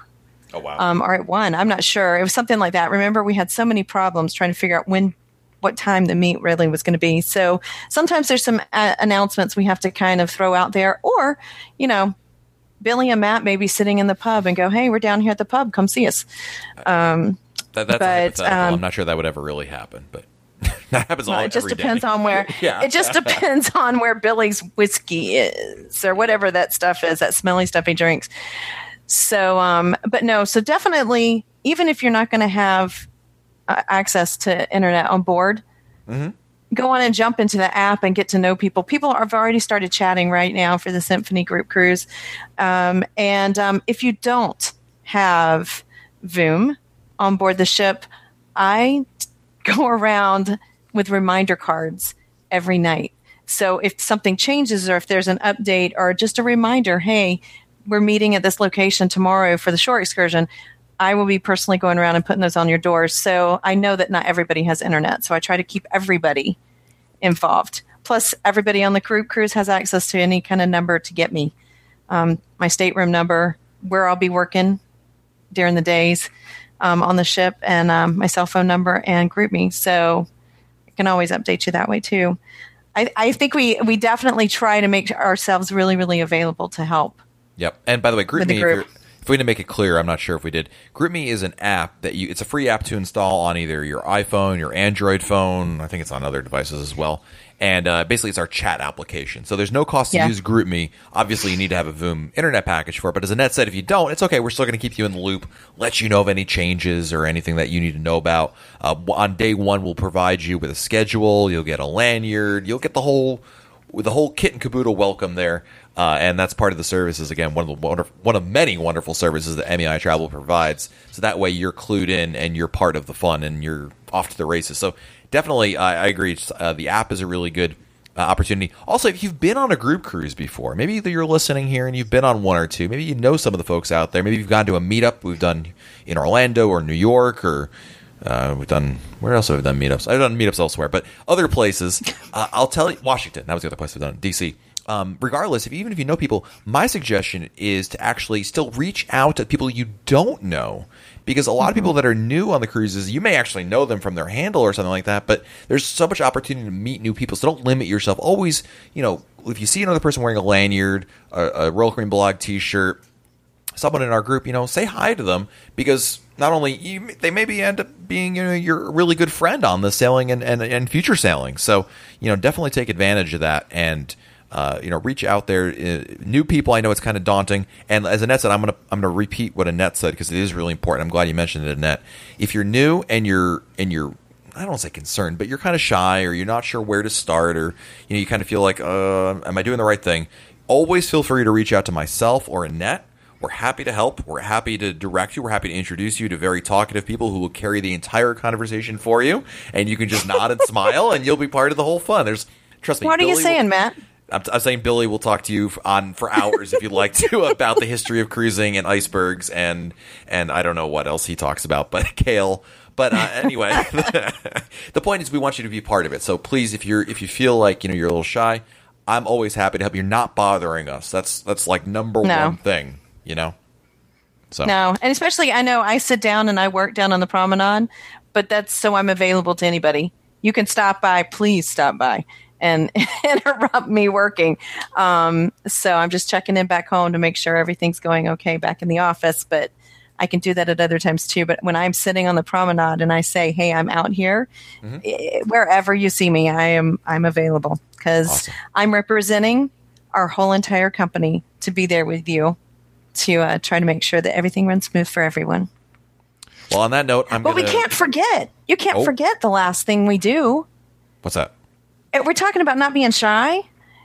Oh wow. um, or at one. I'm not sure. It was something like that. Remember, we had so many problems trying to figure out when, what time the meet really was going to be. So sometimes there's some uh, announcements we have to kind of throw out there, or you know, Billy and Matt may be sitting in the pub and go, "Hey, we're down here at the pub. Come see us." Um, that, that's but, um, I'm not sure that would ever really happen, but that happens all well, it just every day. depends on where. Yeah. It just depends on where Billy's whiskey is, or whatever that stuff is, that smelly stuff he drinks. So, um, but no, so definitely, even if you're not going to have uh, access to internet on board, go on and jump into the app and get to know people. People have already started chatting right now for the Symphony Group Cruise. Um, and um, if you don't have Voom on board the ship, I go around with reminder cards every night. So if something changes or if there's an update or just a reminder, hey, we're meeting at this location tomorrow for the shore excursion, I will be personally going around and putting those on your doors. So I know that not everybody has internet. So I try to keep everybody involved. Plus, everybody on the crew cruise has access to any kind of number to get me. Um, my stateroom number, where I'll be working during the days um, on the ship, and um, my cell phone number, and group me. So I can always update you that way too. I, I think we we definitely try to make ourselves really really available to help. Yep. And by the way, With the GroupMe, if, if we need to make it clear, I'm not sure if we did. GroupMe is an app that you, it's a free app to install on either your iPhone, your Android phone. I think it's on other devices as well. And uh, basically, it's our chat application. So there's no cost to Yeah. use GroupMe. Obviously, you need to have a Voom internet package for it. But as Annette said, if you don't, it's okay. We're still going to keep you in the loop, let you know of any changes or anything that you need to know about. Uh, on day one, we'll provide you with a schedule. You'll get a lanyard. You'll get the whole the whole kit and caboodle welcome there, uh, and that's part of the services. Again, one of the wonder- one of many wonderful services that MEI Travel provides. So that way you're clued in and you're part of the fun and you're off to the races. So definitely, I, I agree. Uh, the app is a really good uh, opportunity. Also, if you've been on a group cruise before, maybe you're listening here and you've been on one or two. Maybe you know some of the folks out there. Maybe you've gone to a meetup we've done in Orlando or New York or uh, we've done where else have we done meetups? I've done meetups elsewhere, but other places. Uh, I'll tell you, Washington. That was the other place I've done. DC. Um, regardless, if even if you know people, my suggestion is to actually still reach out to people you don't know because a lot of people that are new on the cruises, you may actually know them from their handle or something like that, but there's so much opportunity to meet new people. So don't limit yourself. Always, you know, if you see another person wearing a lanyard, a, a Royal Caribbean blog T-shirt, someone in our group, you know, say hi to them because not only you, they maybe end up being you know your really good friend on the sailing and, and, and future sailing. So you know, definitely take advantage of that and. Uh, you know, reach out there. Uh, new people, I know it's kind of daunting. And as Annette said, I'm gonna I'm gonna repeat what Annette said because it is really important. I'm glad you mentioned it, Annette. If you're new and you're and you're I don't want to say concerned, but you're kind of shy or you're not sure where to start or you know you kind of feel like, uh, am I doing the right thing? Always feel free to reach out to myself or Annette we're happy to help. We're happy to direct you. We're happy to introduce you to very talkative people who will carry the entire conversation for you, and you can just nod and smile, and you'll be part of the whole fun. There's trust me. What Billy are you saying, will, Matt? I'm, I'm, saying Billy will talk to you on for hours if you'd like to about the history of cruising and icebergs and and I don't know what else he talks about, but kale. But uh, anyway, the point is we want you to be part of it. So please, if you're if you feel like you know you're a little shy, I'm always happy to help. You're not bothering us. That's that's like number No. one thing. You know. So No, and especially I know I sit down and I work down on the promenade, but that's so I'm available to anybody. You can stop by, please stop by and interrupt me working. Um, so I'm just checking in back home to make sure everything's going okay back in the office, but I can do that at other times too. But when I'm sitting on the promenade and I say, "Hey, I'm out here," eh, wherever you see me, I am I'm available because Awesome. I'm representing our whole entire company to be there with you to uh, try to make sure that everything runs smooth for everyone. well, on that note, I'm But gonna. we can't forget. You can't Oh. forget the last thing we do. What's that? Eh, We're talking about not being shy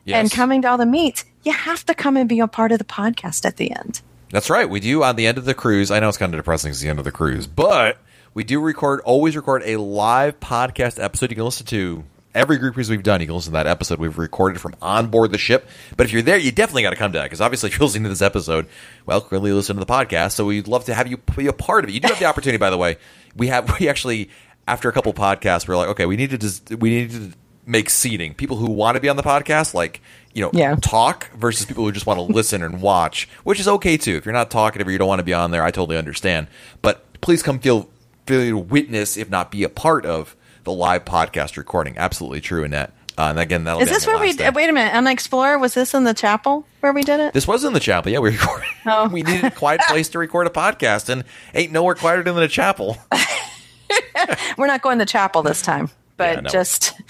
and coming to all the meets. You have to come and be a part of the podcast at the end. That's right. We do on the end of the cruise. I know it's kind of depressing. It's the end of the cruise, but we do record. Always record a live podcast episode. You can listen to every group cruise we've done. You can listen to that episode we've recorded from on board the ship. But if you're there, you definitely got to come to that because obviously, if you're listening to this episode, well, clearly listen to the podcast. So we'd love to have you be a part of it. You do have the opportunity, by the way. We have we actually after a couple podcasts, we're like, okay, we need to just we need to make seating people who want to be on the podcast, like you know, Yeah. talk versus people who just want to listen and watch, which is okay too. If you're not talkative or you don't want to be on there, I totally understand. But please come feel feel to witness, if not be a part of the live podcast recording. Absolutely true, Annette. Uh, and again, that'll Is be this where we? day. Wait a minute. On Explorer, was this in the chapel where we did it? This was in the chapel. Yeah, we recorded. Oh. we needed a quiet place to record a podcast, and ain't nowhere quieter than the chapel. We're not going to chapel this time, but Yeah, no. just,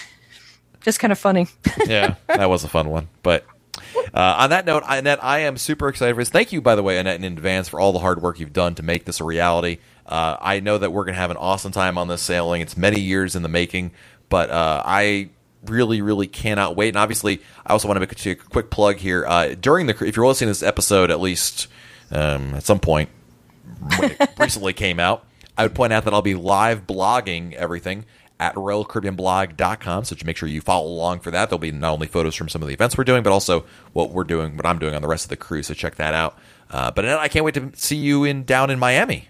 just kind of funny. yeah, that was a fun one. But uh, on that note, Annette, I am super excited for this. Thank you, by the way, Annette, in advance for all the hard work you've done to make this a reality. Uh, I know that we're going to have an awesome time on this sailing. It's many years in the making, but uh, I really, really cannot wait. And obviously, I also want to make a quick plug here. Uh, during the, if you're listening to this episode, at least um, at some point when it recently came out, I would point out that I'll be live blogging everything at RoyalCaribbeanBlog.com. So just make sure you follow along for that. There'll be not only photos from some of the events we're doing, but also what we're doing, what I'm doing on the rest of the cruise. So check that out. Uh, but I can't wait to see you in down in Miami.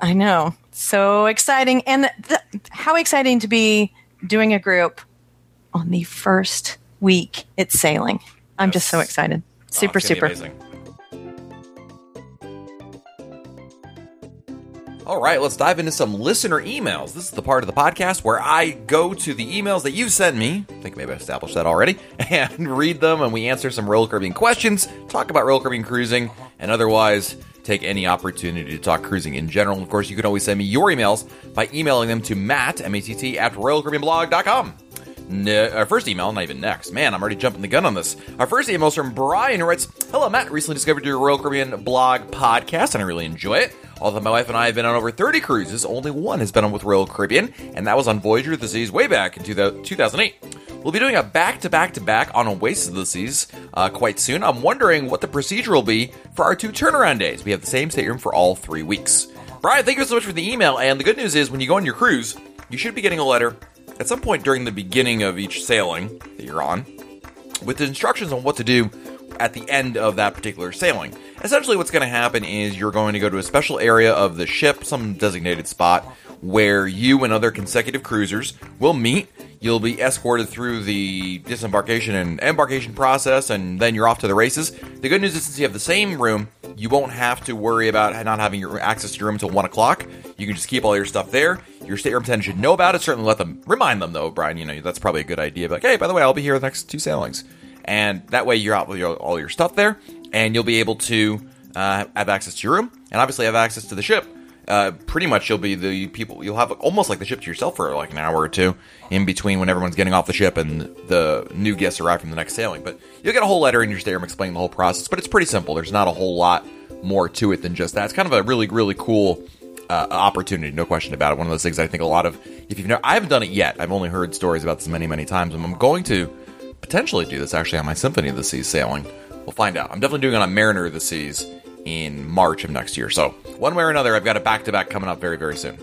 I know. So exciting. And th- how exciting to be doing a group on the first week it's sailing. I'm just so excited. Oh, Super, it's super. amazing. All right, let's dive into some listener emails. This is the part of the podcast where I go to the emails that you've sent me. I think maybe I established that already, and read them, and we answer some Royal Caribbean questions, talk about Royal Caribbean cruising, and otherwise take any opportunity to talk cruising in general. Of course, you can always send me your emails by emailing them to Matt, M-A-T-T, at RoyalCaribbeanBlog.com. Our first email, not even next. Man, I'm already jumping the gun on this. Our first email is from Brian, who writes Hello, Matt. Recently discovered your Royal Caribbean blog podcast, and I really enjoy it. Although my wife and I have been on over 30 cruises, only one has been on with Royal Caribbean, and that was on Voyager of the Seas way back in 2008. We'll be doing a back to back to back on Oasis of the Seas uh, quite soon. I'm wondering what the procedure will be for our two turnaround days. We have the same stateroom for all three weeks. Brian, thank you so much for the email. And the good news is, when you go on your cruise, you should be getting a letter at some point during the beginning of each sailing that you're on with instructions on what to do at the end of that particular sailing. Essentially, what's going to happen is you're going to go to a special area of the ship, some designated spot, where you and other consecutive cruisers will meet. You'll be escorted through the disembarkation and embarkation process, and then you're off to the races. The good news is, since you have the same room, you won't have to worry about not having your access to your room until one o'clock. You can just keep all your stuff there. Your stateroom attendant should know about it. Certainly, let them remind them though, Brian. You know that's probably a good idea. But like, hey, by the way, I'll be here the next two sailings, and that way you're out with your, all your stuff there, and you'll be able to uh, have access to your room, and obviously have access to the ship. Uh, pretty much you'll be the people you'll have almost like the ship to yourself for like an hour or two in between when everyone's getting off the ship and the new guests arrive from the next sailing. But you'll get a whole letter in your stateroom explaining the whole process but it's pretty simple. There's not a whole lot more to it than just that. It's kind of a really really cool uh, opportunity no question about it. One of those things i think a lot of if you've never i haven't done it yet. I've only heard stories about this many many times. And i'm going to potentially do this actually on my symphony of the seas sailing. We'll find out. I'm definitely doing it on a mariner of the seas in March of next year. So, one way or another, I've got a back to back coming up very, very soon.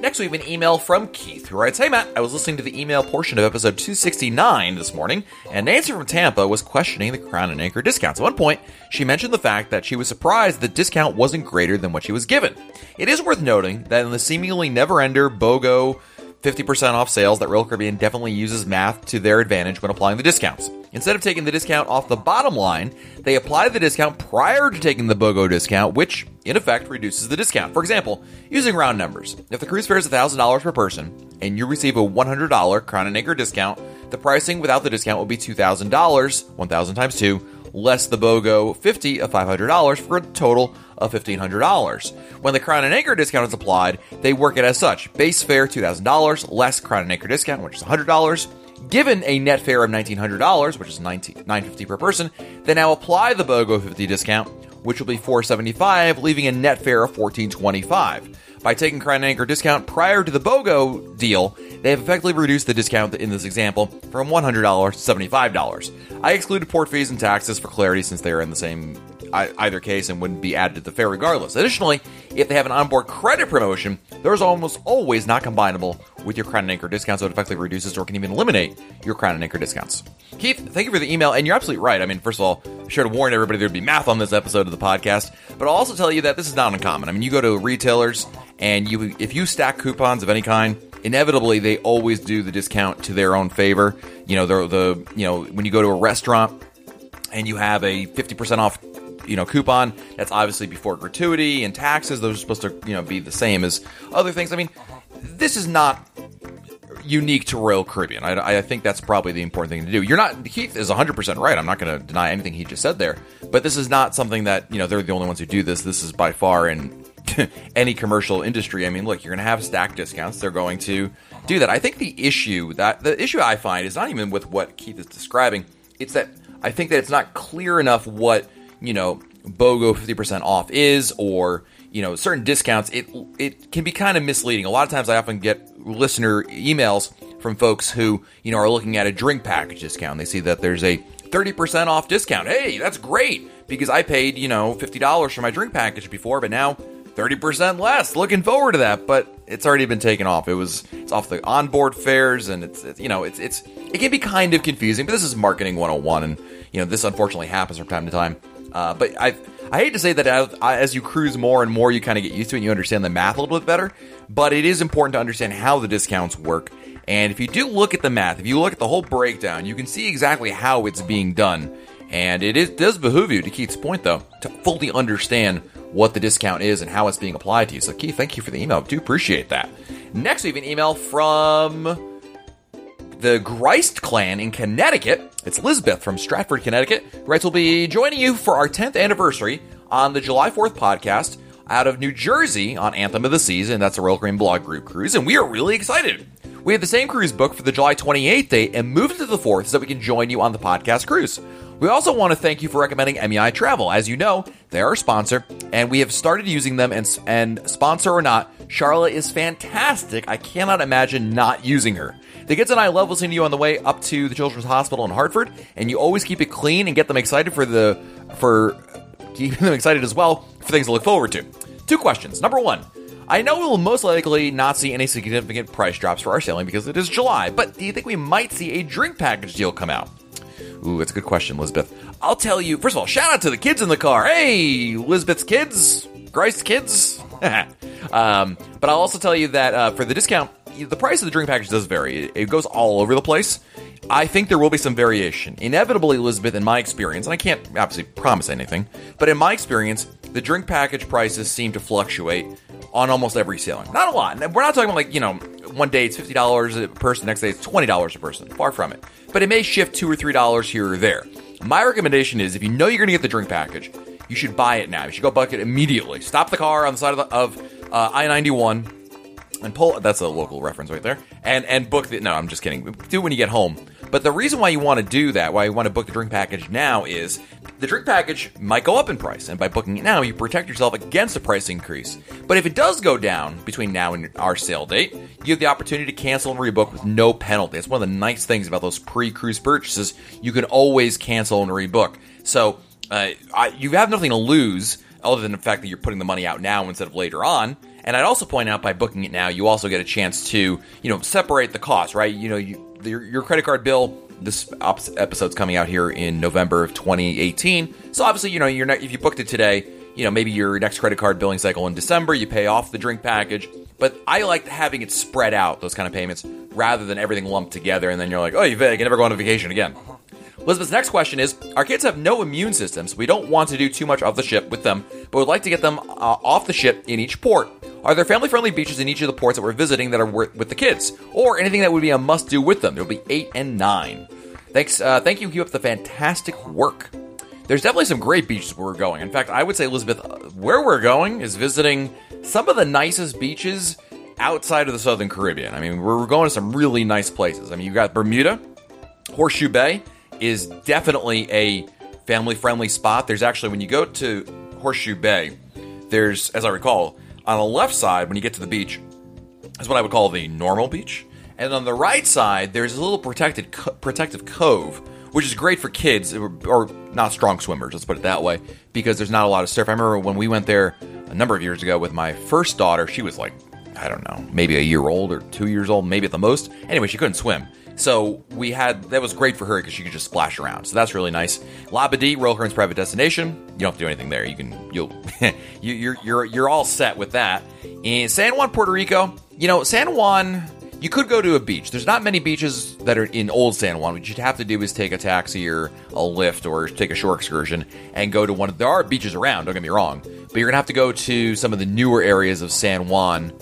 Next, we have an email from Keith who writes Hey, Matt, I was listening to the email portion of episode 269 this morning, and Nancy from Tampa was questioning the Crown and Anchor discounts. At one point, she mentioned the fact that she was surprised the discount wasn't greater than what she was given. It is worth noting that in the seemingly never ender BOGO 50% off sales that Royal Caribbean definitely uses math to their advantage when applying the discounts. Instead of taking the discount off the bottom line, they apply the discount prior to taking the BOGO discount, which in effect reduces the discount. For example, using round numbers, if the cruise fare is $1,000 per person and you receive a $100 Crown and Anchor discount, the pricing without the discount will be $2,000, 1,000 times 2, less the BOGO 50 of $500 for a total of $1,500. When the Crown and Anchor discount is applied, they work it as such. Base fare $2,000, less Crown and Anchor discount, which is $100. Given a net fare of $1,900, which is 950 per person, they now apply the BOGO 50 discount, which will be 475, leaving a net fare of 1425. By taking Crown and Anchor discount prior to the BOGO deal, they have effectively reduced the discount in this example from $100 to $75. I excluded port fees and taxes for clarity since they are in the same either case and wouldn't be added to the fare regardless. Additionally, if they have an onboard credit promotion, there's almost always not combinable with your Crown and Anchor discounts, so it effectively reduces or can even eliminate your Crown and Anchor discounts. Keith, thank you for the email, and you're absolutely right. I mean, first of all, I should have warned everybody there'd be math on this episode of the podcast, but I'll also tell you that this is not uncommon. I mean, you go to retailers and you if you stack coupons of any kind, inevitably they always do the discount to their own favor. You know, the the you know when you go to a restaurant and you have a 50% off you know coupon. That's obviously before gratuity and taxes. Those are supposed to you know be the same as other things. I mean this is not unique to royal caribbean. I, I think that's probably the important thing to do. You're not keith is 100% right. I'm not going to deny anything he just said there. But this is not something that you know they're the only ones who do this. This is by far in any commercial industry. I mean look you're going to have stack discounts. They're going to do that. I think the issue that the issue i find is not even with what keith is describing. It's that i think that it's not clear enough what you know, BOGO 50% off is or, you know, certain discounts, it it can be kind of misleading. A lot of times I often get listener emails from folks who, you know, are looking at a drink package discount. They see that there's a 30% off discount. Hey, that's great because I paid, you know, $50 for my drink package before, but now 30% less. Looking forward to that, but it's already been taken off. It was it's off the onboard fares and it's, it's you know, it's it's it can be kind of confusing, but this is marketing 101 and you know, this unfortunately happens from time to time. Uh, but I I hate to say that as, as you cruise more and more, you kind of get used to it and you understand the math a little bit better. But it is important to understand how the discounts work. And if you do look at the math, if you look at the whole breakdown, you can see exactly how it's being done. And it is, does behoove you, to Keith's point though, to fully understand what the discount is and how it's being applied to you. So, Keith, thank you for the email. I do appreciate that. Next, we have an email from the Greist clan in Connecticut. It's Lisbeth from Stratford, Connecticut. Writes, will be joining you for our 10th anniversary on the July 4th podcast out of New Jersey on Anthem of the Season. that's a Royal Caribbean blog group cruise, and we are really excited. We have the same cruise book for the July 28th date and moved to the 4th so that we can join you on the podcast cruise. We also want to thank you for recommending MEI Travel. As you know, they're our sponsor, and we have started using them, and, and sponsor or not, Charlotte is fantastic. I cannot imagine not using her. The kids and I love listening to you on the way up to the Children's Hospital in Hartford, and you always keep it clean and get them excited for the for keeping them excited as well for things to look forward to. Two questions. Number one, I know we will most likely not see any significant price drops for our sailing because it is July, but do you think we might see a drink package deal come out? Ooh, that's a good question, Elizabeth. I'll tell you, first of all, shout out to the kids in the car. Hey, Elizabeth's kids, Grace kids. um, but I'll also tell you that uh, for the discount, the price of the drink package does vary. It goes all over the place. I think there will be some variation. Inevitably, Elizabeth, in my experience, and I can't obviously promise anything, but in my experience, the drink package prices seem to fluctuate on almost every sailing. Not a lot. We're not talking about like, you know, one day it's $50 a person, next day it's $20 a person. Far from it. But it may shift 2 or $3 here or there. My recommendation is if you know you're going to get the drink package, you should buy it now. You should go buck it immediately. Stop the car on the side of, the, of uh, I 91 and pull. That's a local reference right there. And and book the. No, I'm just kidding. Do it when you get home. But the reason why you want to do that, why you want to book the drink package now, is the drink package might go up in price, and by booking it now, you protect yourself against a price increase. But if it does go down between now and our sale date, you have the opportunity to cancel and rebook with no penalty. It's one of the nice things about those pre-cruise purchases. You can always cancel and rebook. So uh, I, you have nothing to lose other than the fact that you're putting the money out now instead of later on. And I'd also point out by booking it now, you also get a chance to, you know, separate the cost, right? You know, you, your, your credit card bill. This episode's coming out here in November of 2018. So obviously, you know, you're not, if you booked it today, you know, maybe your next credit card billing cycle in December, you pay off the drink package. But I like having it spread out, those kind of payments, rather than everything lumped together. And then you're like, oh, you can never go on a vacation again. Elizabeth's next question is Our kids have no immune systems. We don't want to do too much off the ship with them, but we'd like to get them uh, off the ship in each port. Are there family friendly beaches in each of the ports that we're visiting that are worth with the kids? Or anything that would be a must do with them? There'll be eight and nine. Thanks, uh, thank you, keep up the fantastic work. There's definitely some great beaches where we're going. In fact, I would say, Elizabeth, uh, where we're going is visiting some of the nicest beaches outside of the Southern Caribbean. I mean, we're going to some really nice places. I mean, you've got Bermuda, Horseshoe Bay is definitely a family friendly spot. There's actually, when you go to Horseshoe Bay, there's, as I recall, on the left side, when you get to the beach, is what I would call the normal beach. And on the right side, there's a little protected co- protective cove, which is great for kids or, or, not strong swimmers, let's put it that way, because there's not a lot of surf. I remember when we went there a number of years ago with my first daughter, she was like, I don't know, maybe a year old or two years old, maybe at the most. Anyway, she couldn't swim. So we had that was great for her because she could just splash around. So that's really nice. Labadee, Caribbean's private destination. You don't have to do anything there. You can you'll you, you're you're you're all set with that. In San Juan, Puerto Rico, you know San Juan. You could go to a beach. There's not many beaches that are in Old San Juan. What you'd have to do is take a taxi or a Lyft or take a shore excursion and go to one. Of, there are beaches around. Don't get me wrong, but you're gonna have to go to some of the newer areas of San Juan.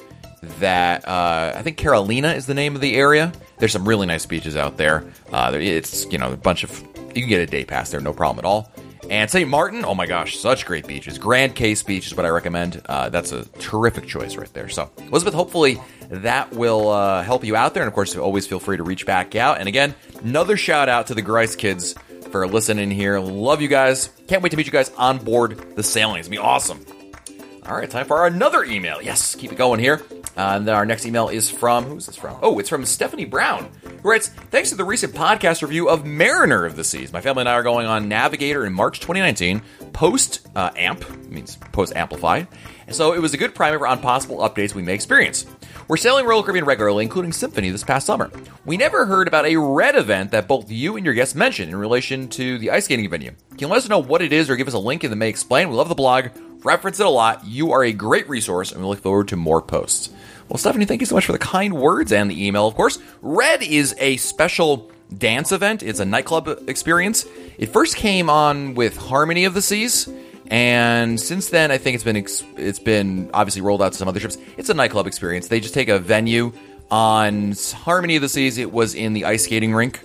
That uh, I think Carolina is the name of the area there's some really nice beaches out there. Uh, it's you know a bunch of you can get a day pass there, no problem at all. And St. Martin, oh my gosh, such great beaches. Grand Case Beach is what I recommend. Uh, that's a terrific choice right there. So, Elizabeth, hopefully that will uh, help you out there. And of course, always feel free to reach back out. And again, another shout out to the Grice kids for listening here. Love you guys. Can't wait to meet you guys on board the sailing. It's going to be awesome. All right, time for another email. Yes, keep it going here. Uh, and then our next email is from who's this from? Oh, it's from Stephanie Brown, who writes, "Thanks to the recent podcast review of Mariner of the Seas, my family and I are going on Navigator in March 2019, post uh, amp means post amplified, so it was a good primer on possible updates we may experience." We're sailing Royal Caribbean regularly, including Symphony this past summer. We never heard about a red event that both you and your guests mentioned in relation to the ice skating venue. Can you let us know what it is or give us a link in the May Explain? We love the blog, reference it a lot. You are a great resource, and we look forward to more posts. Well, Stephanie, thank you so much for the kind words and the email, of course. Red is a special dance event, it's a nightclub experience. It first came on with Harmony of the Seas. And since then, I think it's been it's been obviously rolled out to some other ships. It's a nightclub experience. They just take a venue on Harmony of the Seas. It was in the ice skating rink,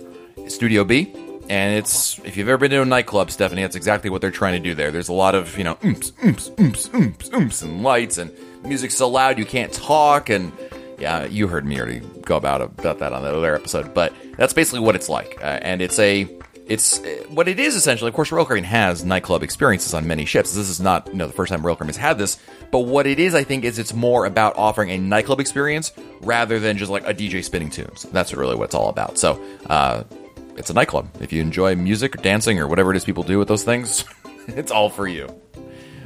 Studio B, and it's if you've ever been to a nightclub, Stephanie, that's exactly what they're trying to do there. There's a lot of you know oops, oomps, oomps, oomps, oomps, and lights and music's so loud you can't talk and yeah you heard me already go about about that on the other episode but that's basically what it's like uh, and it's a it's what it is essentially of course royal caribbean has nightclub experiences on many ships. This is not you know the first time royal caribbean has had this but what it is i think is it's more about offering a nightclub experience rather than just like a dj spinning tunes. That's really what it's all about. So uh, it's a nightclub. If you enjoy music or dancing or whatever it is people do with those things it's all for you.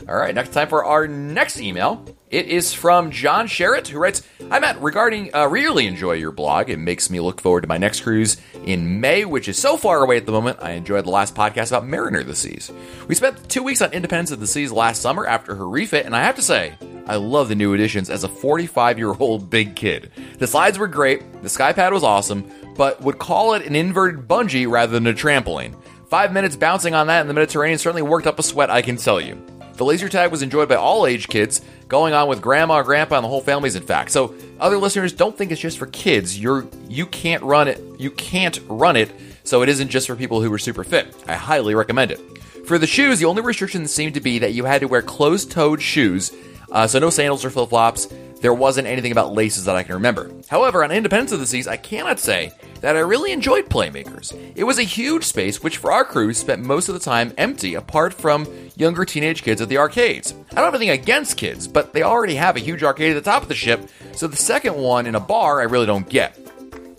All right next time for our next email It is from John Sherritt, who writes, "I'm at regarding, uh, really enjoy your blog. It makes me look forward to my next cruise in May, which is so far away at the moment. I enjoyed the last podcast about Mariner of the Seas. We spent two weeks on Independence of the Seas last summer after her refit, and I have to say, I love the new additions as a 45 year old big kid. The slides were great, the skypad was awesome, but would call it an inverted bungee rather than a trampoline. Five minutes bouncing on that in the Mediterranean certainly worked up a sweat, I can tell you. The laser tag was enjoyed by all age kids, going on with grandma, grandpa, and the whole families. In fact, so other listeners don't think it's just for kids. You're you can't run it. You can't run it. So it isn't just for people who are super fit. I highly recommend it. For the shoes, the only restriction seemed to be that you had to wear closed-toed shoes, uh, so no sandals or flip-flops. There wasn't anything about laces that I can remember. However, on Independence of the Seas, I cannot say that I really enjoyed Playmakers. It was a huge space which, for our crew, spent most of the time empty, apart from younger teenage kids at the arcades. I don't have anything against kids, but they already have a huge arcade at the top of the ship, so the second one in a bar I really don't get.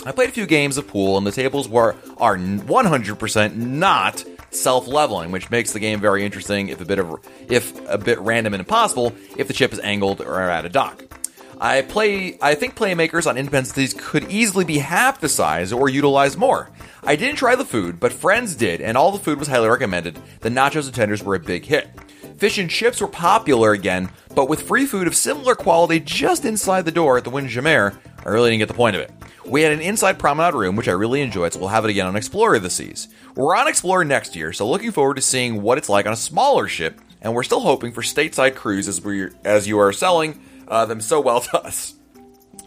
I played a few games of pool, and the tables were are 100% not self-leveling, which makes the game very interesting if a bit of if a bit random and impossible if the chip is angled or at a dock. I play. I think playmakers on Independence could easily be half the size or utilized more. I didn't try the food, but friends did, and all the food was highly recommended. The nachos and tenders were a big hit. Fish and chips were popular again, but with free food of similar quality just inside the door at the Windjammer, I really didn't get the point of it. We had an inside promenade room, which I really enjoyed, so we'll have it again on Explorer of the Seas. We're on Explorer next year, so looking forward to seeing what it's like on a smaller ship, and we're still hoping for stateside cruises we as you are selling uh, them so well to us.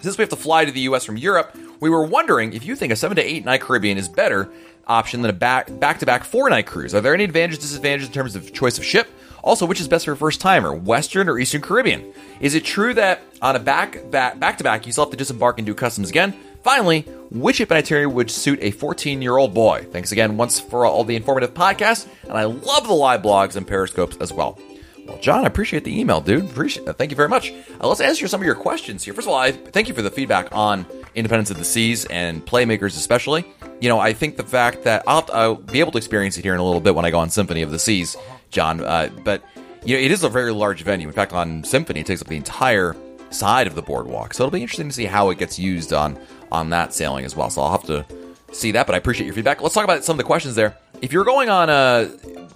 Since we have to fly to the U.S. from Europe, we were wondering if you think a seven to eight night Caribbean is better option than a back back to back four night cruise. Are there any advantages disadvantages in terms of choice of ship? Also, which is best for a first timer, Western or Eastern Caribbean? Is it true that on a back back back to back you still have to disembark and do customs again? Finally, which itinerary would suit a 14 year old boy? Thanks again once for all the informative podcasts, and I love the live blogs and periscopes as well. Well, John, I appreciate the email, dude. Appreciate it. Thank you very much. Uh, let's answer some of your questions here. First of all, I thank you for the feedback on Independence of the Seas and Playmakers, especially. You know, I think the fact that I'll, I'll be able to experience it here in a little bit when I go on Symphony of the Seas, John. Uh, but you know, it is a very large venue. In fact, on Symphony, it takes up the entire side of the boardwalk. So it'll be interesting to see how it gets used on on that sailing as well. So I'll have to see that. But I appreciate your feedback. Let's talk about some of the questions there. If you're going on a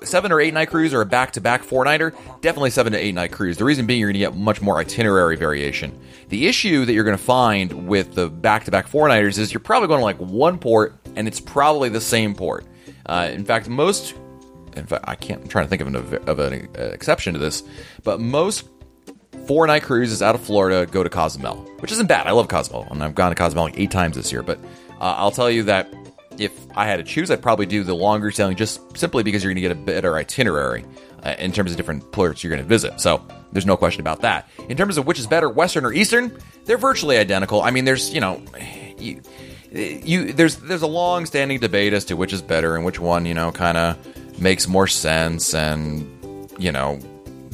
seven or eight night cruise or a back to back four nighter, definitely seven to eight night cruise. The reason being, you're going to get much more itinerary variation. The issue that you're going to find with the back to back four nighters is you're probably going to like one port, and it's probably the same port. Uh, in fact, most, in fact, I can't. I'm trying to think of an, of an exception to this, but most four night cruises out of Florida go to Cozumel, which isn't bad. I love Cozumel, and I've gone to Cozumel like eight times this year. But uh, I'll tell you that if I had to choose, I'd probably do the longer sailing just simply because you're going to get a better itinerary uh, in terms of different ports you're going to visit. So there's no question about that. In terms of which is better, Western or Eastern, they're virtually identical. I mean, there's you know, you, you there's there's a long standing debate as to which is better and which one you know kind of makes more sense and you know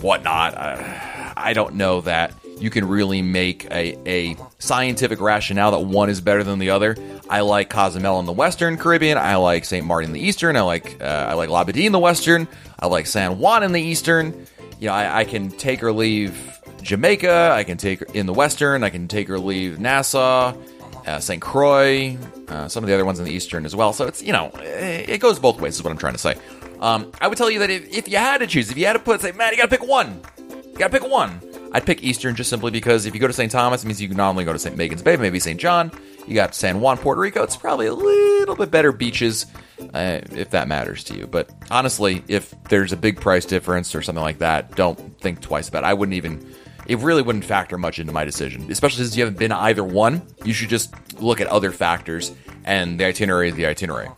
whatnot. I, I don't know that you can really make a, a scientific rationale that one is better than the other. I like Cozumel in the Western Caribbean. I like St. Martin in the Eastern. I like uh, I like Labadee in the Western. I like San Juan in the Eastern. You know, I, I can take or leave Jamaica. I can take in the Western. I can take or leave Nassau, uh, St. Croix, uh, some of the other ones in the Eastern as well. So it's you know it goes both ways. Is what I'm trying to say. Um, I would tell you that if, if you had to choose, if you had to put, say, man, you got to pick one. You got to pick one. I'd pick Eastern just simply because if you go to St. Thomas, it means you can not only go to St. Magens Bay, maybe St. John. You got San Juan, Puerto Rico. It's probably a little bit better beaches, uh, if that matters to you. But honestly, if there's a big price difference or something like that, don't think twice about it. I wouldn't even. It really wouldn't factor much into my decision, especially since you haven't been either one. You should just look at other factors, and the itinerary is the itinerary.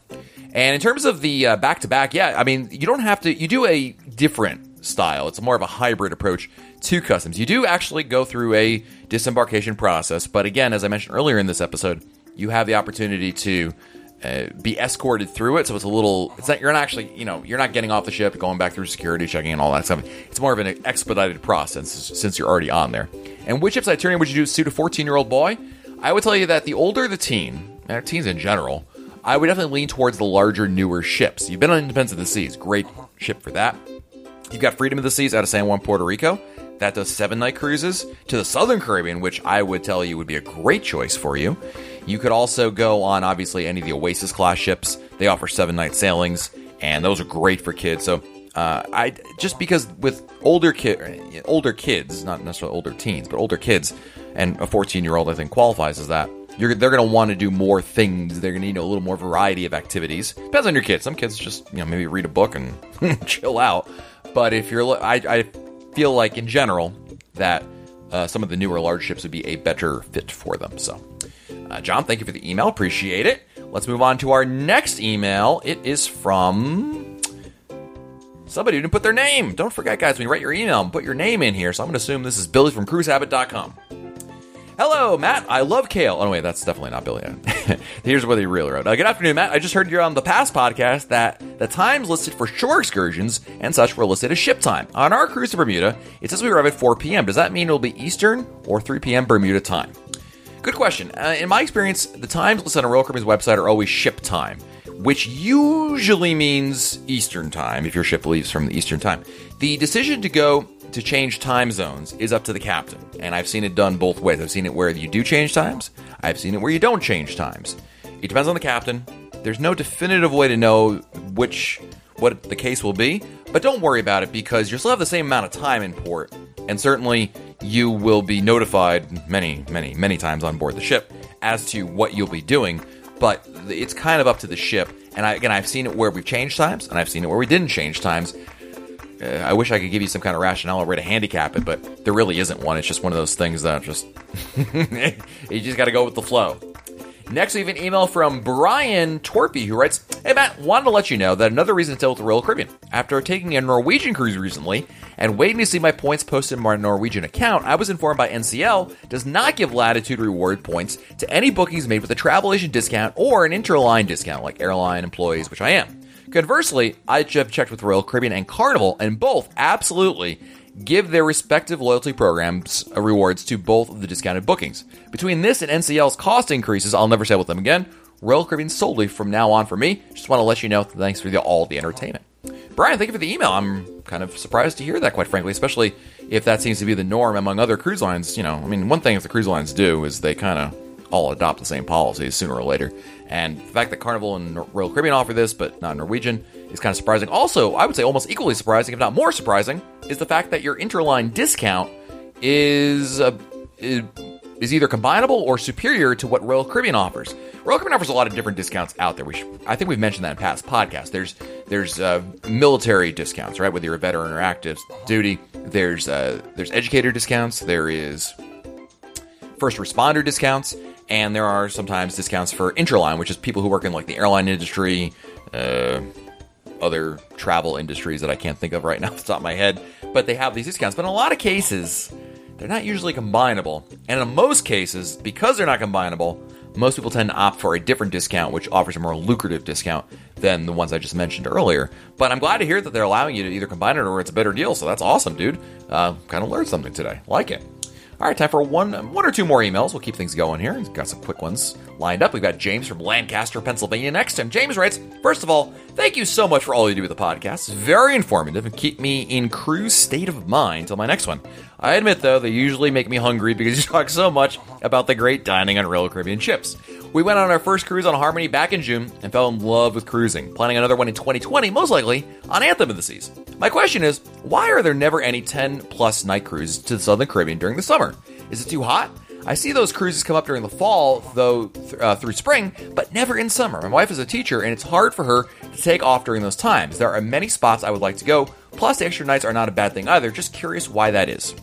And in terms of the back to back, yeah, I mean, you don't have to. You do a different style. It's more of a hybrid approach to customs. You do actually go through a disembarkation process, but again, as I mentioned earlier in this episode, you have the opportunity to uh, be escorted through it. So it's a little, it's not, you're not actually, you know, you're not getting off the ship, going back through security checking and all that stuff. It's more of an expedited process since you're already on there. And which ship's itinerary would you do suit a 14 year old boy? I would tell you that the older the teen, or teens in general, I would definitely lean towards the larger, newer ships. You've been on Independence of the Seas, great ship for that. You've got Freedom of the Seas out of San Juan, Puerto Rico. that does seven night cruises to the Southern Caribbean, which I would tell you would be a great choice for you. You could also go on, obviously, any of the Oasis class ships. They offer seven night sailings, and those are great for kids. So, uh, I just because with older kid, older kids, not necessarily older teens, but older kids, and a 14 year old, I think qualifies as that. You're, they're going to want to do more things. They're going to need a little more variety of activities. Depends on your kids. Some kids just you know maybe read a book and chill out. But if you're, I, I feel like in general that uh, some of the newer large ships would be a better fit for them. So, uh, John, thank you for the email. Appreciate it. Let's move on to our next email. It is from somebody who didn't put their name. Don't forget, guys, when you write your email, put your name in here. So I'm going to assume this is Billy from cruisehabit.com. Hello, Matt. I love kale. Oh, wait, that's definitely not Billy. Here's what he really wrote. Uh, good afternoon, Matt. I just heard you on the past podcast that the times listed for shore excursions and such were listed as ship time. On our cruise to Bermuda, it says we arrive at 4 p.m. Does that mean it'll be Eastern or 3 p.m. Bermuda time? Good question. Uh, in my experience, the times listed on Royal Caribbean's website are always ship time, which usually means Eastern time if your ship leaves from the Eastern time. The decision to go to change time zones is up to the captain. And I've seen it done both ways. I've seen it where you do change times, I've seen it where you don't change times. It depends on the captain. There's no definitive way to know which what the case will be, but don't worry about it because you'll still have the same amount of time in port, and certainly you will be notified many, many, many times on board the ship as to what you'll be doing. But it's kind of up to the ship. And I, again, I've seen it where we've changed times, and I've seen it where we didn't change times. Uh, I wish I could give you some kind of rationale or way to handicap it, but there really isn't one. It's just one of those things that just you just got to go with the flow. Next, we have an email from Brian Torpy who writes, Hey Matt, wanted to let you know that another reason to sail with the Royal Caribbean. After taking a Norwegian cruise recently and waiting to see my points posted in my Norwegian account, I was informed by NCL does not give latitude reward points to any bookings made with a travel agent discount or an interline discount like airline employees, which I am. Conversely, I have checked with Royal Caribbean and Carnival, and both absolutely give their respective loyalty programs rewards to both of the discounted bookings. Between this and NCL's cost increases, I'll never sail with them again. Royal Caribbean solely from now on for me. Just want to let you know. Thanks for the, all the entertainment. Brian, thank you for the email. I'm kind of surprised to hear that, quite frankly, especially if that seems to be the norm among other cruise lines. You know, I mean, one thing if the cruise lines do is they kind of all adopt the same policies sooner or later. And the fact that Carnival and Royal Caribbean offer this, but not Norwegian, is kind of surprising. Also, I would say almost equally surprising, if not more surprising, is the fact that your interline discount is uh, is either combinable or superior to what Royal Caribbean offers. Royal Caribbean offers a lot of different discounts out there. We should, I think we've mentioned that in past podcasts. There's there's uh, military discounts, right? Whether you're a veteran or active duty. There's uh, there's educator discounts. There is first responder discounts, and there are sometimes discounts for interline, which is people who work in like the airline industry, uh, other travel industries that I can't think of right now off the top of my head. But they have these discounts. But in a lot of cases, they're not usually combinable. And in most cases, because they're not combinable, most people tend to opt for a different discount, which offers a more lucrative discount than the ones I just mentioned earlier. But I'm glad to hear that they're allowing you to either combine it or it's a better deal. So that's awesome, dude. Uh, kind of learned something today. Like it. All right, time for one, one or two more emails. We'll keep things going here. We've got some quick ones lined up. We've got James from Lancaster, Pennsylvania next. And James writes, First of all, thank you so much for all you do with the podcast. It's very informative and keep me in cruise state of mind till my next one. I admit, though, they usually make me hungry because you talk so much about the great dining on Royal Caribbean ships. We went on our first cruise on Harmony back in June and fell in love with cruising, planning another one in 2020, most likely on Anthem of the Seas. My question is, why are there never any 10 plus night cruises to the Southern Caribbean during the summer? Is it too hot? I see those cruises come up during the fall, though th- uh, through spring, but never in summer. My wife is a teacher, and it's hard for her to take off during those times. There are many spots I would like to go, plus the extra nights are not a bad thing either. Just curious why that is.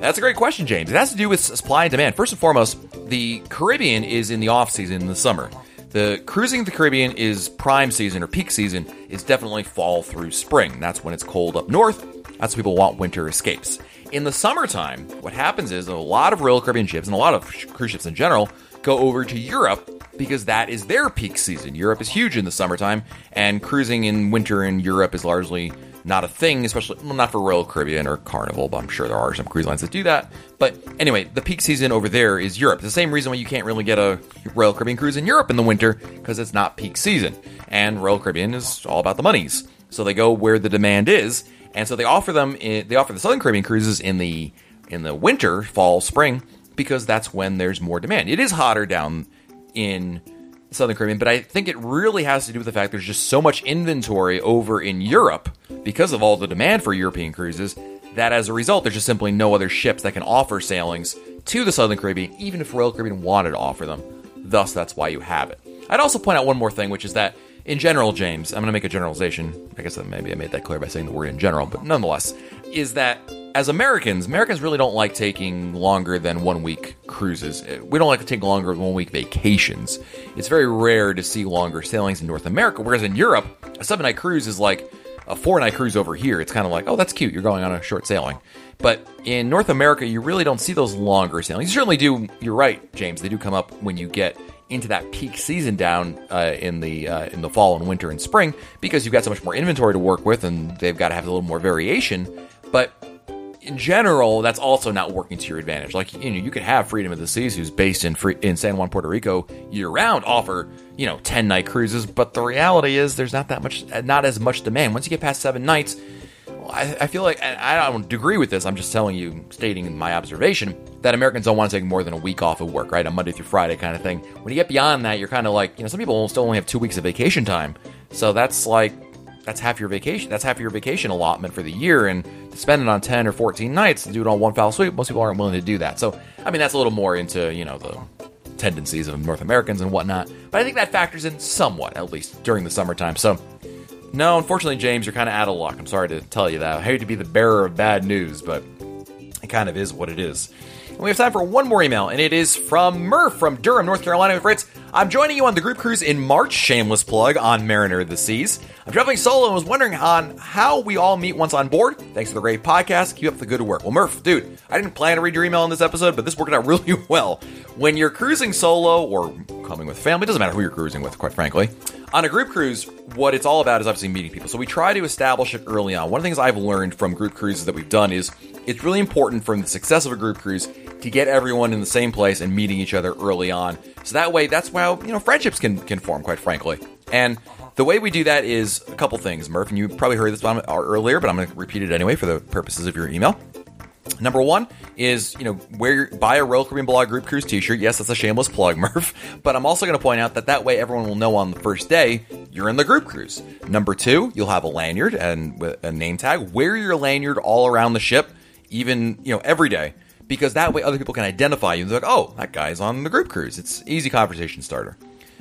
That's a great question, James. It has to do with supply and demand. First and foremost, the Caribbean is in the off season in the summer. The cruising the Caribbean is prime season or peak season is definitely fall through spring. That's when it's cold up north. That's when people want winter escapes. In the summertime, what happens is a lot of Royal Caribbean ships and a lot of cruise ships in general go over to Europe because that is their peak season. Europe is huge in the summertime, and cruising in winter in Europe is largely not a thing, especially well, not for Royal Caribbean or Carnival, but I'm sure there are some cruise lines that do that. But anyway, the peak season over there is Europe. It's the same reason why you can't really get a Royal Caribbean cruise in Europe in the winter because it's not peak season. And Royal Caribbean is all about the monies. So they go where the demand is, and so they offer them. In, they offer the Southern Caribbean cruises in the in the winter, fall, spring, because that's when there's more demand. It is hotter down in Southern Caribbean, but I think it really has to do with the fact there's just so much inventory over in Europe because of all the demand for European cruises that as a result, there's just simply no other ships that can offer sailings to the Southern Caribbean, even if Royal Caribbean wanted to offer them. Thus, that's why you have it. I'd also point out one more thing, which is that in general, James, I'm going to make a generalization. I guess maybe I made that clear by saying the word in general, but nonetheless, is that as Americans, Americans really don't like taking longer than one week cruises. We don't like to take longer than one week vacations. It's very rare to see longer sailings in North America, whereas in Europe, a seven night cruise is like a four night cruise over here. It's kind of like, oh, that's cute. You're going on a short sailing. But in North America, you really don't see those longer sailings. You certainly do. You're right, James. They do come up when you get into that peak season down uh, in the uh, in the fall and winter and spring because you've got so much more inventory to work with, and they've got to have a little more variation. But in general, that's also not working to your advantage. Like you know, you could have Freedom of the Seas, who's based in free, in San Juan, Puerto Rico, year round, offer you know ten night cruises. But the reality is, there's not that much, not as much demand. Once you get past seven nights, I, I feel like I don't agree with this. I'm just telling you, stating my observation that Americans don't want to take more than a week off of work, right? A Monday through Friday kind of thing. When you get beyond that, you're kind of like, you know, some people still only have two weeks of vacation time. So that's like that's half your vacation. That's half your vacation allotment for the year, and to spend it on ten or fourteen nights to do it on one foul sweep, most people aren't willing to do that. So, I mean, that's a little more into you know the tendencies of North Americans and whatnot. But I think that factors in somewhat, at least during the summertime. So, no, unfortunately, James, you're kind of out of luck. I'm sorry to tell you that. I hate to be the bearer of bad news, but it kind of is what it is. And we have time for one more email, and it is from Murph from Durham, North Carolina. With Fritz, I'm joining you on the group cruise in March. Shameless plug on Mariner of the Seas. I'm traveling solo and was wondering on how we all meet once on board. Thanks for the great podcast. Keep up the good work. Well, Murph, dude, I didn't plan to read your email in this episode, but this worked out really well. When you're cruising solo or coming with family, it doesn't matter who you're cruising with, quite frankly. On a group cruise, what it's all about is obviously meeting people. So we try to establish it early on. One of the things I've learned from group cruises that we've done is it's really important from the success of a group cruise to get everyone in the same place and meeting each other early on. So that way, that's how you know friendships can can form, quite frankly. And the way we do that is a couple things, Murph, and you probably heard this earlier, but I'm going to repeat it anyway for the purposes of your email. Number one is, you know, wear buy a Royal Caribbean Blog Group Cruise T-shirt. Yes, that's a shameless plug, Murph. But I'm also going to point out that that way everyone will know on the first day you're in the group cruise. Number two, you'll have a lanyard and a name tag. Wear your lanyard all around the ship, even you know every day because that way other people can identify you. And they're like, oh, that guy's on the group cruise. It's easy conversation starter.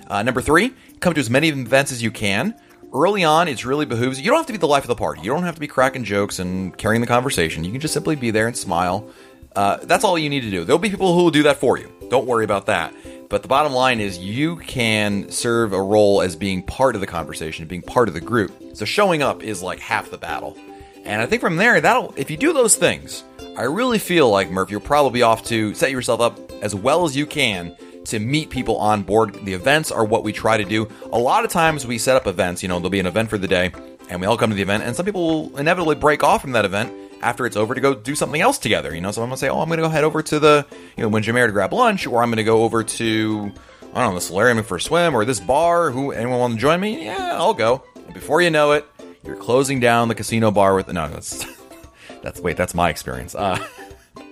Uh, number three, come to as many events as you can. Early on, it's really behooves you. You don't have to be the life of the party. You don't have to be cracking jokes and carrying the conversation. You can just simply be there and smile. Uh, that's all you need to do. There'll be people who will do that for you. Don't worry about that. But the bottom line is you can serve a role as being part of the conversation, being part of the group. So showing up is like half the battle. And I think from there, that'll if you do those things, I really feel like, Murph, you'll probably off to set yourself up as well as you can to meet people on board. The events are what we try to do. A lot of times we set up events, you know, there'll be an event for the day, and we all come to the event, and some people will inevitably break off from that event after it's over to go do something else together. You know, so I'm gonna say, oh, I'm gonna go head over to the, you know, Windjammer to grab lunch, or I'm gonna go over to, I don't know, the solarium for a swim, or this bar. Who anyone want to join me? Yeah, I'll go. And before you know it, you're closing down the casino bar with no, that's that's wait, that's my experience. Uh,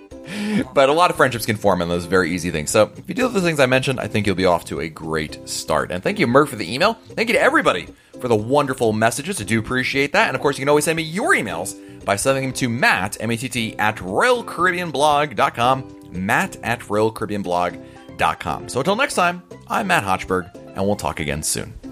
but a lot of friendships can form in those very easy things. So if you do the things I mentioned, I think you'll be off to a great start. And thank you, Murph, for the email. Thank you to everybody for the wonderful messages. I do appreciate that. And of course, you can always send me your emails by sending them to Matt, M-A-T-T, at RoyalCaribbeanBlog.com. Matt at RoyalCaribbeanBlog.com. So until next time, I'm Matt Hochberg, and we'll talk again soon.